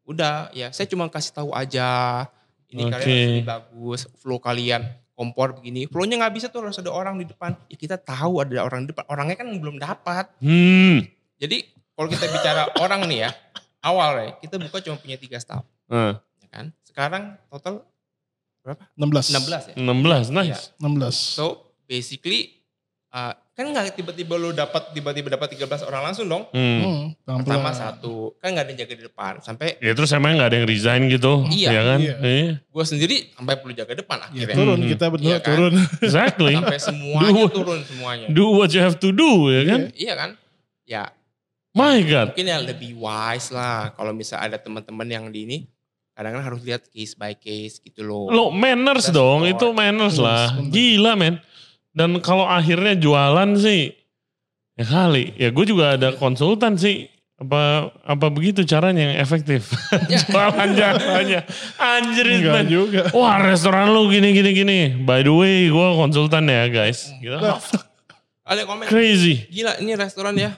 C: Udah ya saya cuma kasih tahu aja. Ini
B: Oke.
C: kalian lebih bagus. Flow kalian kompor begini. Flownya nggak bisa tuh harus ada orang di depan. Ya kita tahu ada orang di depan. Orangnya kan belum dapat.
B: Hmm.
C: Jadi kalau kita bicara orang nih ya, awal ya, kita buka cuma punya tiga staff, ya kan? Sekarang total
A: 16.
C: 16 ya.
B: 16, nice.
A: 16.
C: So basically uh, kan nggak tiba-tiba lo dapat tiba-tiba dapat 13 orang langsung dong.
B: Hmm.
A: Hmm.
C: Pertama satu, kan nggak ada yang jaga di depan. Sampai
B: Ya terus emang gak ada yang resign gitu.
C: Iya,
B: ya kan?
A: iya.
B: Iya.
C: gue sendiri sampai perlu jaga depan
A: Ya,
C: akhirnya.
A: turun
B: Hmm.
A: kita berdua
C: Iya kan?
A: turun.
B: Exactly.
C: Sampai semuanya
B: Dua.
C: turun semuanya.
B: Do what you have to do ya kan?
C: Iya kan? Ya
B: My god.
C: mungkin yang lebih wise lah kalau misal ada teman-teman yang di ini kadang-kadang harus lihat case by case gitu loh.
B: Lo manners
C: Kita
B: dong,
C: support.
B: itu manners lah.
A: bener.
B: Gila men. Dan kalau akhirnya jualan sih, ya kali. Ya gue juga ada konsultan sih. Apa apa begitu caranya yang efektif? jualan caranya. Anjir
A: Enggak
B: men.
A: juga.
B: Wah restoran lu gini gini gini. By the way gue konsultan ya guys. Gitu.
C: Ada komen,
B: Crazy.
C: gila ini restoran ya.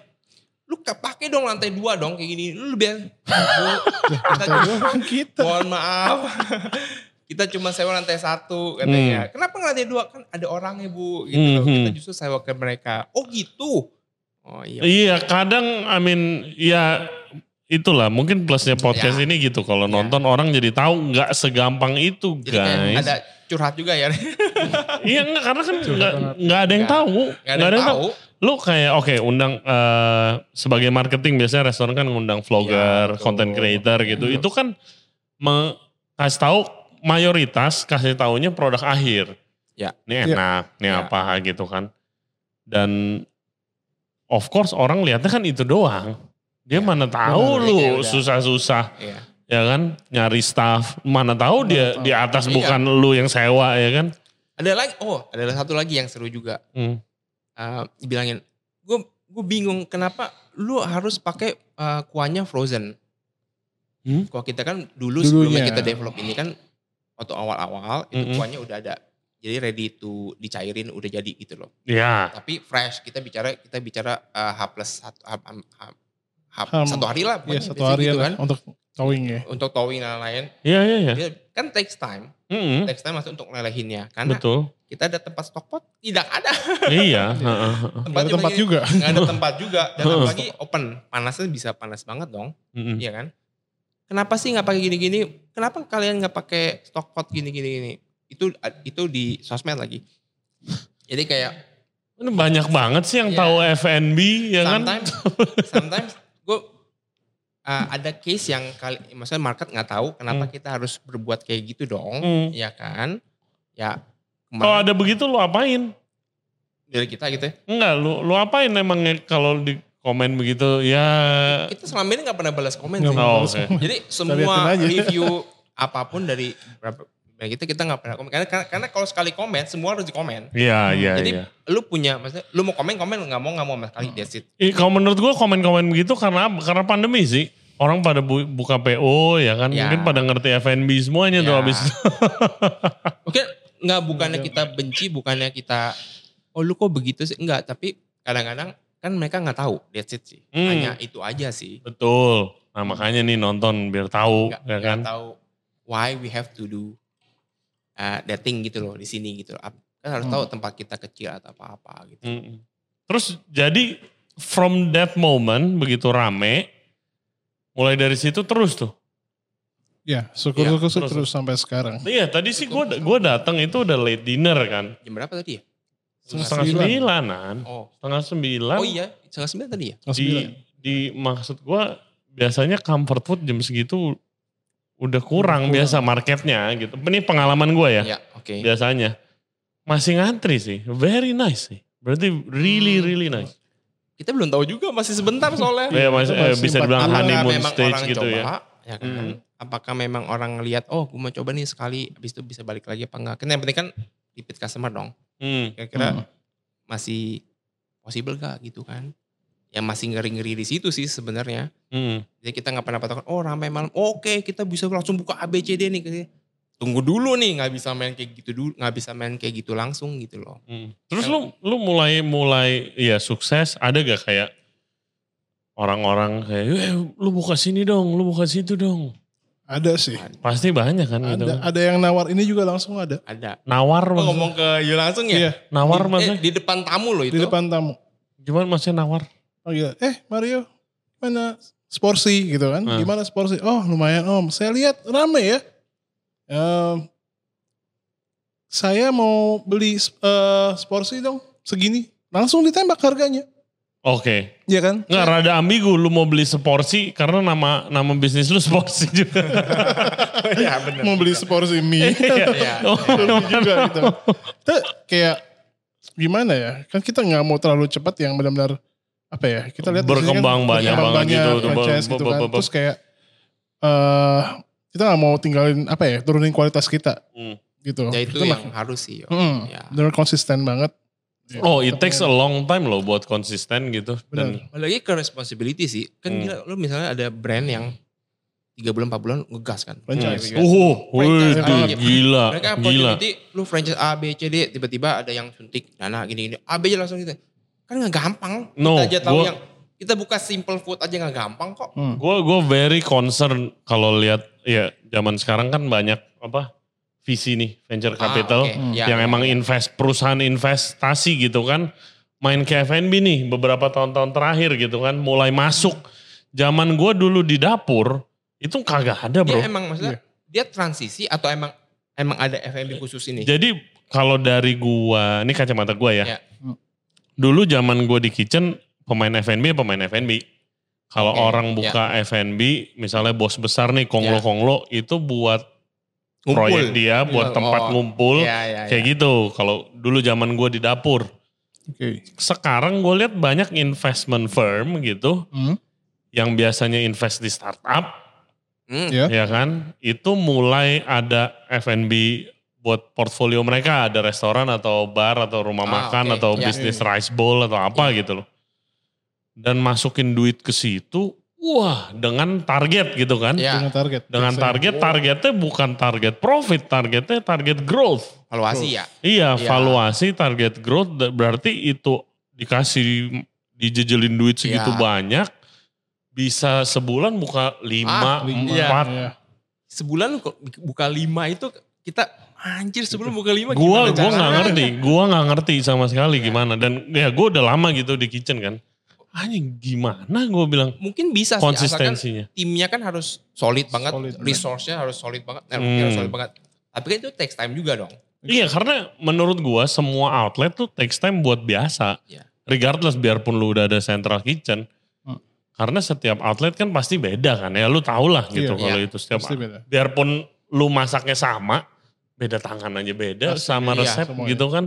C: Lu ka- pakai dong lantai dua dong kayak gini. Lu lebih kita
A: Kan kita.
C: mohon maaf. kita cuma sewa lantai satu katanya. Kenapa nggak lantai dua? Kan ada orangnya bu. Gitu loh.
B: Hmm,
C: Kita
B: hmm.
C: justru sewa ke mereka. Oh gitu. Oh iya.
B: Iya kadang I mean ya itulah mungkin plusnya podcast
C: Ya.
B: ini gitu. Kalau
C: Ya.
B: nonton orang jadi tahu nggak segampang itu
C: Jadi kayak
B: guys.
C: ada curhat juga ya.
B: Iya enggak karena kan nggak nggak ada yang
C: Nggak.
B: tahu.
C: Gak ada yang tahu.
B: Lu kayak oke undang eh, sebagai marketing biasanya restoran kan ngundang vlogger,
C: Iya, betul.
B: content creator gitu. Itu kan me- kasih tahu mayoritas kasih taunya produk akhir.
C: Ya.
B: Ini
A: Ya.
B: enak, ini
C: Ya.
B: apa gitu kan. Dan of course orang lihatnya kan itu doang. Dia
C: Ya.
B: mana tahu
A: Benar.
B: lu
C: Ya, udah.
B: susah-susah
C: Iya.
B: ya kan nyari staff mana tahu
A: Mana
B: dia
A: tahu.
B: di atas
C: Iya.
B: bukan lu yang sewa ya kan.
C: Ada lagi, oh ada satu lagi yang seru juga.
B: Hmm.
C: Eh, dibilangin, gue gue bingung kenapa lu harus pakai eh, kuahnya frozen.
B: Hmm?
C: Kalau kita kan dulu
A: Dulunya.
C: sebelumnya kita develop ini kan waktu awal-awal itu
B: Mm-mm.
C: kuahnya udah ada. Jadi ready to dicairin udah jadi gitu loh.
B: Ya,
C: Tapi fresh kita bicara kita bicara eh, H plus satu H, H- H- H- satu hari lah.
A: Iya satu hari
C: gitu
A: lah
C: kan.
A: untuk towing ya.
C: Untuk towing dan lain-lain.
B: iya iya iya.
C: Kan takes time.
B: Mm-mm.
C: Takes time masuk untuk lelehinnya. Karena
B: Betul.
C: kita ada tempat stockpot tidak ada.
B: iya.
A: Gak ada tempat juga.
C: nggak ada tempat juga dan apalagi open panasnya bisa panas banget dong
B: Mm-mm.
C: iya kan kenapa sih nggak pakai gini-gini kenapa kalian nggak pakai stock pot gini-gini gini itu itu di sosmed lagi jadi kayak
B: Ini banyak banget sih yang
C: Iya.
B: tahu FNB ya kan.
C: sometimes sometimes gue uh, ada case yang kali maksudnya market nggak tahu kenapa
B: Hmm.
C: kita harus berbuat kayak gitu dong
B: Hmm.
C: ya kan ya
B: Kalau ada begitu lu apain?
C: dari kita gitu ya.
B: Enggak, lu lu apain emangnya kalau di komen begitu ya
C: kita selama ini nggak pernah balas komen
A: Nggak
C: sih.
B: Oh,
A: komen.
C: Jadi semua review apa pun dari berapa dari kita kita nggak pernah komen karena karena, karena kalau sekali komen semua harus dikomen.
B: Iya, iya,
C: Jadi
B: iya.
C: lu punya maksudnya lu mau komen komen nggak mau nggak mau sama sekali that's it.
B: Ih, kalau menurut gua komen-komen begitu karena? Karena pandemi sih. Orang pada bu- buka PO ya kan,
C: Ya.
B: mungkin pada ngerti FNB semuanya tuh
C: Ya.
B: habis itu.
C: Oke nggak bukannya kita benci bukannya kita oh lu kok begitu sih enggak tapi kadang-kadang kan mereka nggak tahu that's it sih.
B: Hmm.
C: Hanya itu aja sih.
B: Betul. Nah makanya nih nonton biar tahu
C: Nggak,
B: ya kan.
C: tahu why we have to do uh, that thing gitu loh di sini gitu. Ap- Kan harus
A: Hmm.
C: tahu tempat kita kecil atau apa-apa gitu.
B: Mm-mm. Terus jadi from that moment begitu rame, mulai dari situ terus tuh.
A: Ya syukur-syukur
B: Iya, terus.
A: terus, sampai sekarang.
B: Iya tadi sih gue gua datang itu udah late dinner kan.
C: Jam berapa tadi ya?
A: Setengah
B: Setengah
A: sembilan.
B: sembilanan.
C: Oh,
B: Setengah sembilan.
C: oh iya, setengah sembilan tadi ya?
A: Kelas
B: Di,
A: sembilan.
B: di maksud gue biasanya comfort food jam segitu udah kurang,
A: Kurang.
B: biasa marketnya gitu. Ini pengalaman gue ya
C: Iya, oke.
B: biasanya. Masih ngantri sih. Very nice sih. Berarti really
C: Hmm.
B: really nice.
C: Kita belum tahu juga masih sebentar soalnya.
B: Ya, masih,
A: itu
B: eh,
A: masih
B: bisa dibilang honeymoon
C: memang
B: stage
C: orang
B: gitu
C: coba,
B: ya.
C: ya kan?
B: Hmm.
C: Apakah memang orang ngelihat, oh gue mau coba nih sekali, habis itu bisa balik lagi apa enggak. Kan yang penting kan repeat customer dong.
B: Hmm.
C: Kira-kira
A: Hmm.
C: masih possible gak gitu kan? Yang masih ngeri-ngeri di situ sih sebenarnya.
B: Hmm.
C: Jadi kita nggak pernah patokan, oh ramai malam, oke kita bisa langsung buka ABCD nih. Tunggu dulu nih, nggak bisa main kayak gitu dulu, nggak bisa main kayak gitu langsung gitu loh.
B: Hmm. Terus lu lu mulai mulai ya sukses ada gak kayak orang-orang kayak eh, lu buka sini dong, lu buka situ dong.
A: Ada sih.
B: Pasti banyak kan gitu.
A: Ada, ada yang nawar ini juga langsung ada.
C: Ada.
B: Nawar
C: Oh,
B: maksudnya.
C: ngomong ke Yu langsung ya?
A: Iya,
B: Nawar
C: di,
B: maksudnya.
C: eh, di depan tamu loh itu.
A: di depan tamu.
B: Gimana maksudnya nawar?
A: Oh iya, eh Mario, mana sporsi gitu kan?
B: Hmm.
A: Gimana sporsi? Oh lumayan om, saya lihat rame ya. Saya mau beli eh, sporsi dong, segini. Langsung ditembak harganya.
B: Oke.
A: Iya kan?
B: Nggak rada ambigu lu mau beli seporsi karena nama nama bisnis lu sporsi juga.
C: Iya benar.
A: Mau beli seporsi mie.
C: Iya.
B: Oh,
A: Lebih juga gitu. Itu kayak gimana ya? Kan kita nggak mau terlalu cepat yang benar-benar apa ya? Kita lihat sini
B: Berkembang banyak banget gitu.
A: franchise
B: Be-
A: gitu
B: be-
A: kan. Terus kayak eh kita nggak mau tinggalin apa ya turunin kualitas kita
B: Hmm.
A: gitu.
C: Ya itu
A: Kita
C: yang harus sih. yo.
A: Hmm,
C: Ya.
A: bener konsisten banget. Ya,
B: Oh, it takes a
A: pengen-
B: long time loh buat konsisten gitu. Dan
A: Benar.
C: Balik lagi ke responsibility sih. Kan
B: Hmm.
C: gila, lu misalnya ada brand yang 3 bulan 4 bulan ngegas kan.
A: Franchise.
C: Hmm.
B: Uh, wih,
C: Franchise banget.
B: gila,
C: Mereka
B: gila.
C: lu franchise A, B, C, D tiba-tiba ada yang suntik dana gini-gini. A, B aja langsung gitu. Kan gak gampang.
B: No,
C: kita aja tahu
B: gua-
C: yang kita buka simple food aja gak gampang kok.
A: Hmm.
B: Gue gue very concern kalau lihat ya zaman sekarang kan banyak apa visi nih venture capital
C: Ah, oke. Ya,
B: yang
C: ya,
B: emang
C: ya.
B: invest perusahaan investasi gitu kan main ke F&B nih beberapa tahun-tahun terakhir gitu kan mulai masuk zaman gue dulu di dapur itu kagak ada bro.
C: Dia emang maksudnya dia transisi atau emang emang ada FMB khusus ini?
B: Jadi kalau dari gua, ini kacamata gua ya.
C: Ya.
B: Dulu zaman gua di kitchen pemain F&B pemain F&B. Kalau
C: Oke,
B: orang
C: ya.
B: buka F&B, misalnya bos besar nih konglo-konglo itu buat proyek dia, buat
C: Oh,
B: tempat ngumpul
C: Iya, iya,
B: kayak
C: iya.
B: gitu. Kalau dulu zaman gua di dapur.
A: Oke.
B: Sekarang gue lihat banyak investment firm gitu
A: Hmm.
B: yang biasanya invest di startup,
C: Hmm.
A: Ya.
B: ya kan? Itu mulai ada F&B buat portfolio mereka, ada restoran atau bar atau rumah
C: Ah,
B: makan
C: oke.
B: atau
C: Ya.
B: bisnis rice bowl atau apa gitu loh. Dan masukin duit ke situ, wah dengan target gitu kan?
C: Ya,
A: Dengan target.
B: Dengan target, targetnya bukan target profit, targetnya target growth.
C: valuasi ya.
B: Iya,
C: Iya.
B: valuasi target growth berarti itu dikasih dijejelin duit segitu
C: Iya.
B: banyak bisa sebulan buka lima,
C: Ah,
A: Iya,
B: empat.
A: iya.
C: Sebulan kok buka lima itu kita anjir sebelum buka lima
B: Gua
C: gimana
B: gua nggak ngerti, gua nggak ngerti sama sekali
C: Iya.
B: gimana dan ya gua udah lama gitu di kitchen kan. Anjing gimana gua bilang
C: Mungkin bisa sih asalkan
B: konsistensinya.
C: timnya kan harus solid banget,
A: Solid,
C: resource-nya harus solid banget,
B: Hmm.
C: networknya harus solid banget. Tapi kan itu takes time juga dong.
B: Iya karena menurut gua semua outlet tuh takes time buat biasa.
C: Iya.
B: Regardless biarpun lu udah ada central kitchen.
A: Hmm.
B: Karena setiap outlet kan pasti beda kan ya. Lu tau lah gitu
A: Iya.
B: kalau
C: Iya.
B: itu setiap
A: Pasti beda.
B: biarpun lu masaknya sama, beda tangan aja beda,
A: Pasti,
B: sama
C: iya,
B: resep
A: semuanya.
B: gitu kan.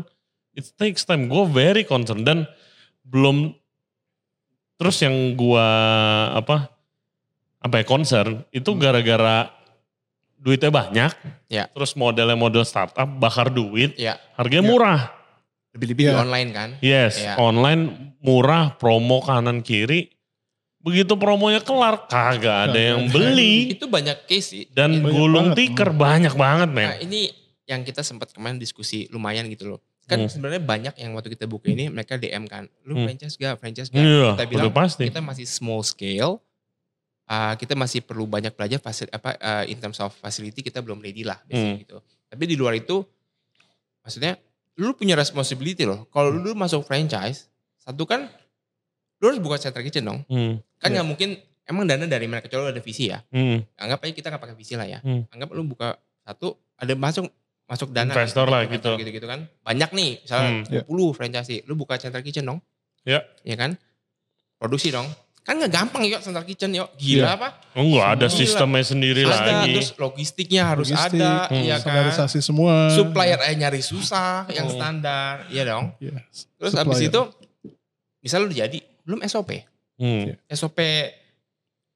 B: It takes time. Gue very concerned dan belum terus yang gua apa apa ya concern itu
A: Hmm.
B: gara-gara duitnya banyak,
C: Ya.
B: terus modelnya model startup bakar duit,
C: Ya,
B: harganya
A: Ya.
B: murah.
C: lebih-lebih di online kan.
B: Yes,
C: Iya.
B: online murah, promo kanan kiri. Begitu promonya kelar, kagak ada yang beli.
C: Itu banyak case sih.
B: Dan
A: Banyak
B: gulung
A: banget.
B: tikar banyak banget men.
C: Nah ini yang kita sempat kemarin diskusi lumayan gitu loh. Kan
B: Hmm.
C: sebenarnya banyak yang waktu kita buka ini mereka DM kan. Lu
B: Hmm.
C: franchise gak? Franchise gak?
B: Iya,
C: kita bilang
B: pasti.
C: kita masih small scale. Uh, kita masih perlu banyak belajar fasil, apa uh, in terms of facility kita belum ready lah biasanya
B: Hmm.
C: gitu. Tapi di luar itu maksudnya lu punya responsibility loh. Kalau lu masuk franchise, satu kan lu harus buka central kitchen dong.
B: Hmm,
C: Kan nggak mungkin emang dana dari kecuali lu ada visi ya.
B: hmm.
C: Anggap aja kita nggak pakai visi lah ya.
B: Hmm.
C: Anggap lu buka satu ada masuk masuk dana
B: Investor lah gitu.
C: gitu gitu kan. Banyak nih, misalnya
B: Hmm.
C: 20 franchise, lu buka central kitchen dong.
B: Ya.
C: Iya kan? Produksi dong. Kan nggak gampang yuk central kitchen yuk. Gila
A: Iya.
C: apa?
B: Oh, enggak ada
C: Gila.
B: sistemnya sendiri
C: ada,
B: lagi.
C: terus logistiknya harus
A: Logistik,
C: ada,
B: Hmm.
C: iya kan?
A: Standarisasi semua.
C: Supplier aja nyari susah, yang
B: Hmm.
C: standar, iya dong.
A: Iya.
C: Terus abis
A: Supplier.
C: itu, misalnya lu jadi, belum SOP.
B: Hmm,
C: SOP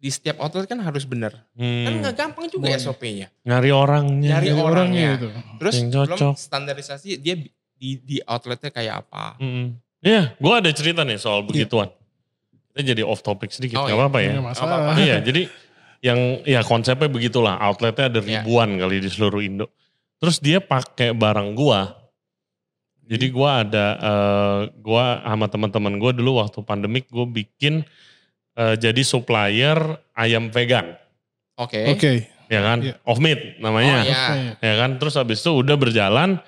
C: di setiap outlet kan harus bener.
B: hmm.
C: Kan nggak gampang juga
A: Semuanya.
C: SOP-nya.
B: Nyari orangnya.
C: Nyari
A: Jadi
C: orangnya.
A: itu.
C: Terus
B: Yang
C: belum
B: cocok.
C: standarisasi dia di di outletnya kayak apa.
B: Hmm. Iya, gue ada cerita nih soal begituan. Kita jadi off topic sedikit,
C: Oh,
B: nggak
C: iya.
B: apa-apa ya.
A: Nggak masalah.
C: Apa-apa.
B: iya, jadi yang ya konsepnya begitulah. Outletnya ada
C: Iya.
B: ribuan kali di seluruh Indo. Terus dia pakai barang gua. Jadi gua ada, eh, gua sama teman-teman gua dulu waktu pandemik gue bikin eh, jadi supplier ayam vegan,
C: Oke.
A: Oke.
B: ya kan?
A: Iya.
B: Off meat namanya.
C: Oh, iya.
B: ya kan terus habis itu udah berjalan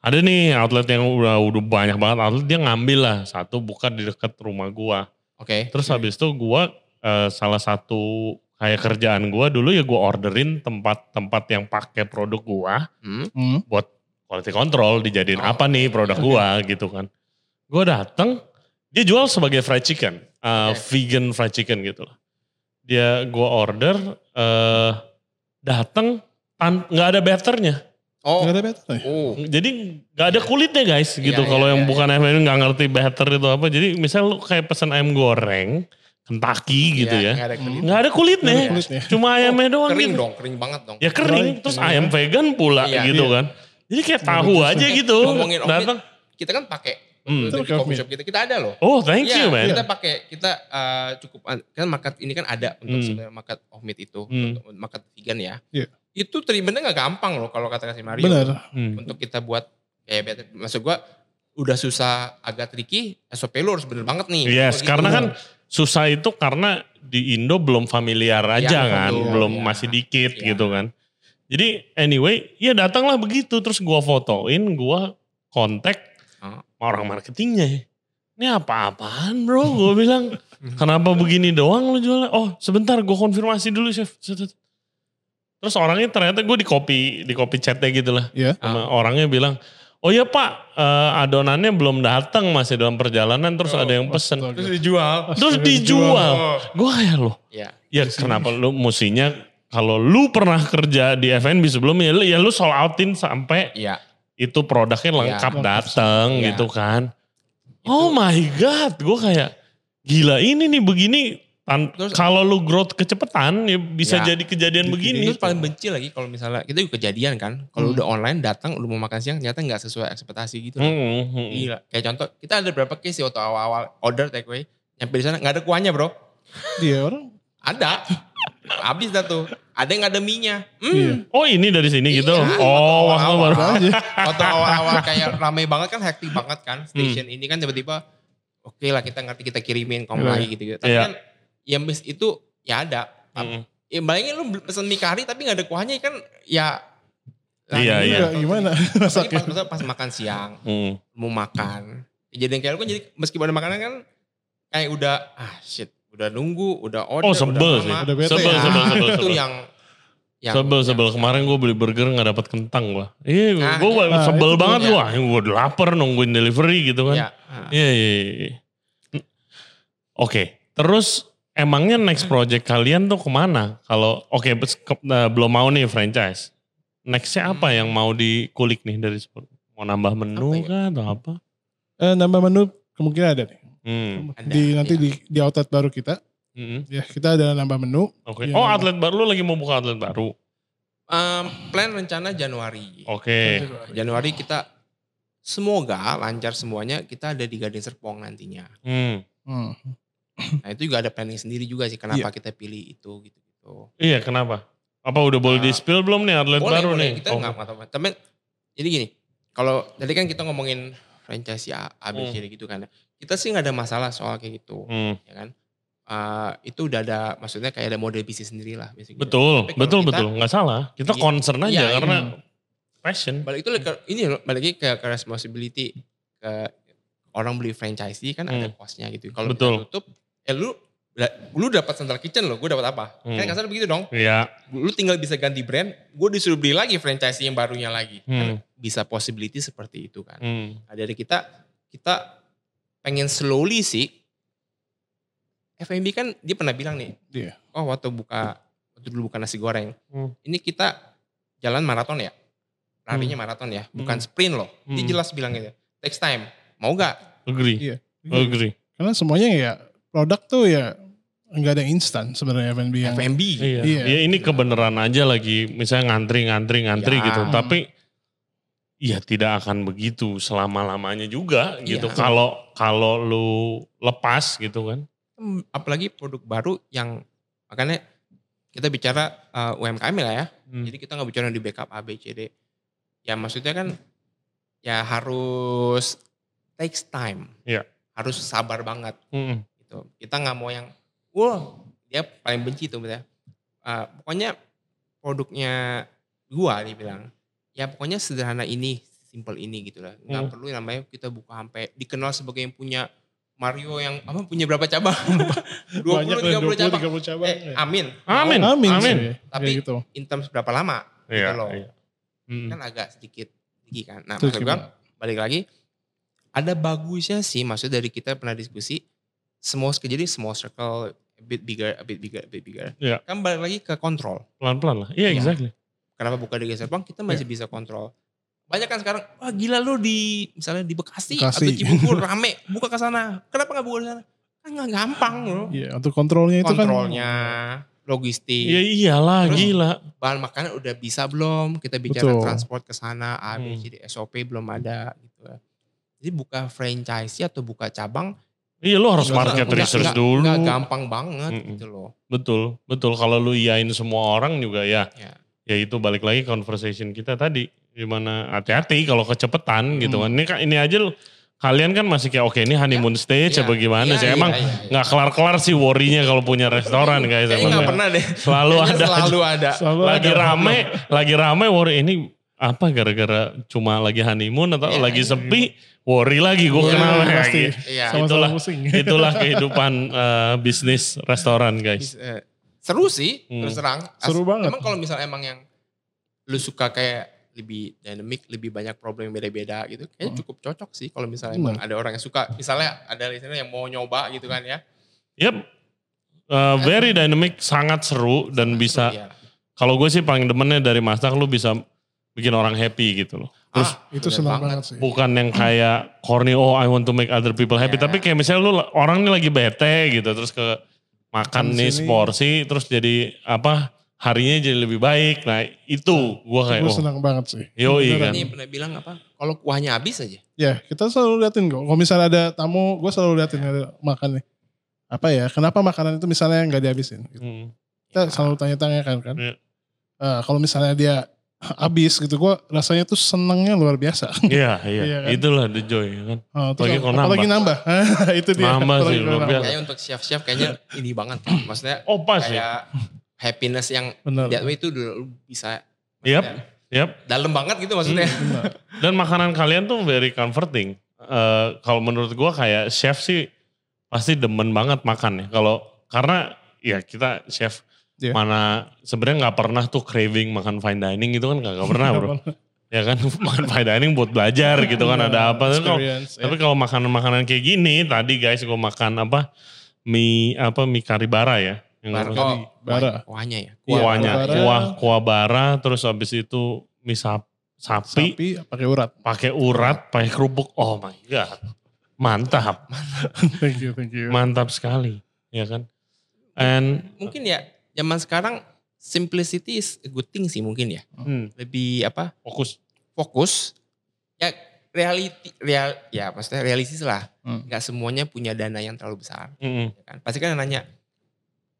B: ada nih outlet yang udah udah banyak banget outlet dia ngambil lah satu buka di dekat rumah gua
C: Oke.
B: terus habis itu gua eh, salah satu kayak kerjaan gua dulu ya gua orderin tempat-tempat yang pakai produk gua
C: Hmm.
A: Hmm.
B: buat quality control dijadiin
C: Oh,
B: apa nih produk
A: Oke.
B: gua gitu kan gua dateng dia jual sebagai fried chicken eh,
C: Oke.
B: vegan fried chicken gitu lah dia gua order eh dateng tan- nggak ada batternya
C: Oh.
A: Nggak ada better nih.
C: Oh.
B: jadi nggak ada kulitnya guys gitu
C: Iya,
B: kalau
C: iya,
B: yang
C: iya,
B: bukan FM nggak ngerti batter itu apa jadi misal lu kayak pesan ayam goreng Kentucky gitu
C: Iya,
B: ya.
C: nggak ada kulit.
B: Nggak ada kulitnya.
A: Ada kulitnya.
B: Cuma ayamnya doang
C: Kering
B: gitu.
C: dong, kering banget dong.
B: Ya kering,
A: Kering.
B: terus ayam vegan pula
C: Iya.
B: gitu
A: Iya.
B: kan. Jadi kayak tahu aja gitu.
C: Ngomongin
B: Datang.
C: kita kan pakai
B: Hmm.
C: untuk di
A: Itu
C: coffee
A: omit.
C: shop kita, kita ada loh.
B: Oh thank
C: Iya,
B: you man.
C: Kita pakai, kita eh, cukup, kan market ini kan ada untuk
B: Hmm.
C: sebenarnya market of meat itu,
B: Hmm.
C: untuk market vegan ya.
A: Iya.
C: Itu treatmentnya nggak gampang loh kalau kata kasih Mario.
A: Benar.
B: Hmm.
C: Untuk kita buat kayak bete- maksud gua udah susah agak tricky, SOP lu harus bener banget nih.
B: Yes, karena
C: gitu.
B: kan susah itu karena di Indo belum familiar aja
C: Iya,
B: kan,
C: betul.
B: belum
C: Iya.
B: masih dikit
C: Iya.
B: gitu kan. Jadi anyway, ya datanglah begitu terus gua fotoin, gua kontak
C: Oh.
B: Orang marketingnya. Ini apa-apaan bro? Gue bilang, kenapa begini doang lu jualnya? Oh sebentar gue konfirmasi dulu chef. Terus orangnya ternyata gue di copy, di copy chatnya gitu lah.
A: Iya.
B: Sama orangnya bilang, oh ya pak eh, adonannya belum datang masih dalam perjalanan terus
C: Oh,
B: ada yang pesen.
A: astaga.
C: terus dijual.
B: Terus dijual.
C: Oh.
B: Gue kayak loh,
C: Ya,
B: ya kenapa lu musinya kalau lu pernah kerja di F&B sebelumnya, lu- ya lu sold outin sampai
C: iya.
B: Itu produknya lengkap
A: Iya.
B: datang
C: Iya.
B: gitu kan. Oh my god, gue kayak gila ini nih begini. Kalau lu growth kecepetan ya bisa
C: Ya.
B: jadi kejadian begini.
C: Terus paling benci lagi kalau misalnya kita juga kejadian kan, kalau
A: Hmm.
C: udah online datang lu mau makan siang ternyata nggak sesuai ekspektasi gitu.
B: Hmm, hmm.
C: Gila. Kayak contoh, kita ada beberapa case sih waktu awal-awal order take away, nyampe di sana nggak ada kuahnya bro.
A: Iya orang.
C: Ada. Habis dah tuh. Ada yang nggak ada mie-nya.
A: Iya.
C: Hmm.
B: Oh ini dari sini gitu.
C: Iya,
B: Oh waktu
C: awal-awal. Waktu awal-awal kayak rame banget kan, hektik banget kan.
B: Hmm.
C: Station ini kan tiba-tiba, oke lah kita ngerti kita kirimin kom
A: Iya.
C: lagi gitu. -gitu. Tapi
B: Iya.
C: kan, ya mis itu ya ada.
B: Hmm.
C: Ya bayangin lu pesen mie kari tapi gak ada kuahnya kan ya.
B: Iya,
C: lagi
B: iya.
A: Enggak, gimana
C: pas, pas, pas makan siang,
B: Hmm.
C: mau makan. Ya, jadi kayak lu kan jadi meskipun ada makanan kan kayak udah ah shit, udah nunggu, udah order,
B: Oh, sebel
C: udah
B: sih.
C: lama.
A: Udah bete
B: Sebel,
A: ya.
B: sebel, sebel,
C: Itu
B: sebel.
C: yang yang
B: sebel
C: yang-
B: sebel kemarin gue beli burger nggak dapat kentang gua. Iya,
C: Nah,
B: gue
A: nah,
B: sebel
A: itu
B: banget
C: punya.
B: gua. Gue udah lapar nungguin delivery gitu kan.
C: Ya, ah.
B: Iya, iya, iya. Oke, terus emangnya next project kalian tuh ke mana? Kalau oke bes- ke- eh, belum mau nih franchise, nextnya apa
C: Hmm.
B: yang mau dikulik nih dari? Mau nambah menu
C: Apa ya?
B: kah atau apa?
A: Eh, nambah menu kemungkinan ada nih.
B: Hmm.
C: Ada,
A: di nanti
C: iya.
A: di di outlet baru kita.
B: hmm.
A: Ya, kita ada nambah menu.
B: Oke.
A: Iya,
B: Oh
A: nambah.
B: atlet baru lu lagi mau buka atlet baru?
C: Um, plan rencana Januari.
B: Oke.
C: Januari kita semoga lancar semuanya kita ada di Garden Serpong nantinya.
B: Hmm.
A: Hmm.
C: Nah itu juga ada planning sendiri juga sih kenapa kita pilih itu gitu-gitu.
B: Iya kenapa? Apa udah boleh
C: Ah,
B: di spill belum nih atlet
C: boleh,
B: baru
C: boleh.
B: nih?
C: Kita
B: Oh.
C: tahu. Tapi jadi gini, kalau tadi kan kita ngomongin franchise ya A, B, C, D gitu kan. Kita sih nggak ada masalah soal kayak gitu,
B: Hmm.
C: ya kan. Eh, itu udah ada, maksudnya kayak ada model bisnis sendiri lah.
B: Betul, betul,
C: kita-
B: betul. Nggak salah. Kita
C: Iya,
B: concern aja
C: iya,
B: karena
A: iya.
B: passion.
C: Balik itu ini balik lagi ke, ke responsibility ke orang beli franchise kan ada
B: Hmm.
C: costnya gitu. Kalau tutup, ya lu lu dapat central kitchen loh, gue dapat apa?
B: Hmm.
C: Kan kasar begitu dong.
B: Iya.
C: Lu tinggal bisa ganti brand, gue disuruh beli lagi franchise yang barunya lagi.
B: Hmm.
C: Kan bisa possibility seperti itu kan.
B: Hmm.
C: Nah, dari kita kita pengen slowly sih. FMB kan dia pernah bilang nih,
A: Iya.
C: oh waktu buka waktu dulu buka nasi goreng,
B: Hmm.
C: ini kita jalan maraton ya, larinya maraton ya, bukan
B: Hmm.
C: sprint loh. Dia
B: Hmm.
C: jelas bilang gitu, takes time. Mau gak?
B: Agree.
A: Iya.
B: Agree.
A: Karena semuanya ya produk tuh ya nggak ada instan sebenarnya F&B yang
C: FMB.
B: Iya.
A: Iya.
B: Ya ini kebenaran aja lagi misalnya ngantri ngantri ngantri
C: Ya.
B: gitu. Tapi ya tidak akan begitu selama-lamanya juga gitu.
C: Iya.
B: Kalau kalau lu lepas gitu kan.
C: Hmm, Apalagi produk baru yang makanya kita bicara uh, UMKM lah ya.
B: Hmm.
C: Jadi kita nggak bicara di backup A, B, C, D. Ya maksudnya kan ya harus takes time.
B: Iya.
C: Harus sabar banget
B: Hmm.
C: gitu. Kita nggak mau yang, wah dia paling benci tuh ya. Uh, pokoknya produknya gua dia bilang, ya pokoknya sederhana ini, simple ini gitu lah. Nggak
B: Hmm.
C: perlu namanya kita buka sampai dikenal sebagai yang punya Mario yang apa punya berapa cabang? 20
A: banyak
C: 30 cabang.
A: 30 cabang.
C: Eh,
A: ya.
C: amin.
B: Amin.
C: Mau,
A: Amin,
B: Amin.
A: sih,
C: Tapi-
A: kayak gitu.
C: in terms berapa lama?
B: Iya.
C: loh.
B: iya. Hmm.
C: Kan agak sedikit tinggi kan. Nah, maksud gua balik lagi ada bagusnya sih maksud dari kita pernah diskusi small jadi small circle a bit bigger, a bit bigger, a bit bigger.
B: Iya.
C: Kan balik lagi ke kontrol.
B: Pelan-pelan lah. Iya,
C: Iya.
B: exactly.
C: Kenapa buka di Geser Bank kita masih bisa kontrol. Banyak kan sekarang, wah gila lu di misalnya di Bekasi,
A: Bekasi.
C: atau Cibubur rame, buka ke sana. Kenapa nggak buka di sana? kan nggak gampang loh.
A: Iya, untuk kontrolnya itu kan.
C: Kontrolnya, logistik,
B: Ya iyalah
C: Terus-
B: gila.
C: bahan makanan udah bisa belum? Kita bicara
A: Betul.
C: transport ke sana, A, B,
B: Hmm.
C: C, D, SOP belum ada gitu. Jadi buka franchise atau buka cabang
B: Iya lu harus market
A: nggak-
B: research
C: nggak-
B: dulu.
C: nggak gampang banget
B: Mm-mm.
C: gitu loh.
B: Betul, betul. Kalau lu iyain semua orang juga ya,
C: Ya.
B: Ya itu balik lagi conversation kita tadi. Gimana hati-hati kalau kecepetan gitu
A: Hmm.
B: kan. Ini, kan- ini aja kalian kan masih kayak oke ini honeymoon stage
C: Iya.
B: apa gimana
C: Iya,
B: sih.
C: iya,
B: Emang
C: iya, iya.
B: nggak kelar-kelar sih worry-nya kalau punya restoran guys. Emang
C: nggak pernah deh.
B: Selalu ada.
C: Selalu ada.
A: Selalu
B: lagi
A: ada
B: rame, lagi rame worry ini apa gara-gara cuma lagi honeymoon atau lagi sepi worry lagi gue
A: Iya,
B: kenapa ya
A: pasti.
B: gitu.
A: Sama-sama
B: itulah.
A: pusing.
B: Itulah kehidupan eh, bisnis restoran guys.
C: Bis- eh, seru sih
B: Hmm.
C: terus terang.
A: Seru banget.
C: Emang kalau misalnya emang yang lu suka kayak lebih dynamic, lebih banyak problem yang beda-beda gitu, kayaknya
A: Hmm.
C: cukup cocok sih kalau misalnya
A: Benar.
C: emang ada orang yang suka. Misalnya ada listener yang mau nyoba gitu kan ya.
B: Yep. Eh, very dynamic, sangat seru dan bisa.
C: Iya.
B: Kalau gue sih paling demennya dari masak lu bisa bikin orang happy gitu loh. Terus
C: Ah,
A: Itu senang banget sih.
B: bukan yang kayak corny oh I want to make other people happy,
C: Iya.
B: tapi kayak misalnya lu orang ini lagi bete gitu terus ke makan nih
A: sini.
B: porsi terus jadi apa harinya jadi lebih baik. Nah itu gue kayak
A: Gue
B: oh
A: senang banget sih.
B: Yoi,
A: Beneran.
B: kan.
C: Ini pernah bilang apa? Kalau kuahnya habis aja.
A: Ya, kita selalu liatin kok. Kalau misalnya ada tamu, gue selalu liatin ada makan nih. Apa ya, kenapa makanan itu misalnya nggak dihabisin? Gitu.
B: Hmm.
A: Kita selalu tanya-tanya kan. kan.
B: Iya.
A: Eh, kalau misalnya dia habis gitu, gue rasanya tuh senangnya luar biasa.
B: Iya, iya,
A: Iya kan?
B: itulah the joy kan.
A: Oh,
B: Apalagi kalau
A: apalagi nambah. itu dia.
B: Nambah
A: Apalagi
B: sih, luar
A: nambah.
B: biasa.
C: Kayaknya untuk chef-chef kayaknya ini banget. Maksudnya
B: Oh pas ya.
C: kayak happiness yang
A: Benar.
C: that way itu udah bisa
B: Yep.
C: maksudnya
B: Yep.
C: dalam banget gitu maksudnya.
A: Benar.
B: Dan makanan kalian tuh very comforting. Eh, kalau menurut gua kayak chef sih pasti demen banget makan ya. Kalau karena ya kita chef
A: Iya.
B: mana sebenarnya nggak pernah tuh craving makan fine dining gitu kan nggak nggak pernah bro. ya kan makan fine dining buat belajar gitu kan ada apa. Tapi kalau-
A: ya.
B: Tapi kalau makanan-makanan kayak gini tadi guys gua makan apa mie apa mie karibara ya. Yang
C: Bar-
B: harus-
C: oh,
A: bara.
C: kuah- kuahnya ya.
A: Iya,
B: kuahnya,
A: kuah bara.
B: kuah kuah bara terus habis itu mie sap- sapi
A: Sapi pakai urat.
B: pakai urat, pakai kerupuk. Oh my god. Mantap,
A: thank you, thank you.
B: mantap sekali, ya kan? And
C: Mungkin ya zaman sekarang simplicity is a good thing sih mungkin ya.
B: hmm,
C: Lebih apa?
B: fokus.
C: Fokus. Ya reality real ya maksudnya realistis lah.
A: Hmm.
C: Gak semuanya punya dana yang terlalu besar.
B: Mm-mm.
C: ya kan? Pasti kan nanya.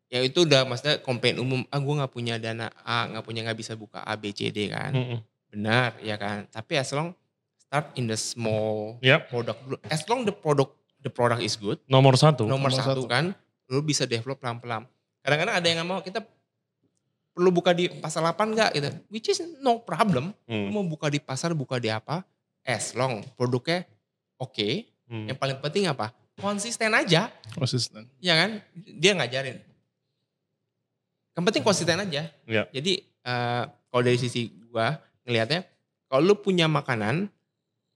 C: Ya itu udah maksudnya komplain umum. Ah gue gak punya dana A, gak punya nggak bisa buka A, B, C, D kan.
B: Mm-mm.
C: Benar ya kan. Tapi as long start in the small
B: Yap,
C: product dulu. As long the product the product is good.
B: nomor satu.
C: nomor,
A: Nomor
C: satu,
A: satu.
C: kan lu bisa develop pelan-pelan kadang-kadang ada yang nggak mau kita perlu buka di pasar 8 nggak gitu. Which is no problem.
B: Hmm,
C: mau buka di pasar buka di apa as long produknya oke.
B: Hmm.
C: yang paling penting apa? Konsisten aja.
A: Konsisten.
C: ya kan? Dia ngajarin. Yang penting konsisten aja.
B: Ya.
C: jadi eh, kalau dari sisi gua ngelihatnya kalau lu punya makanan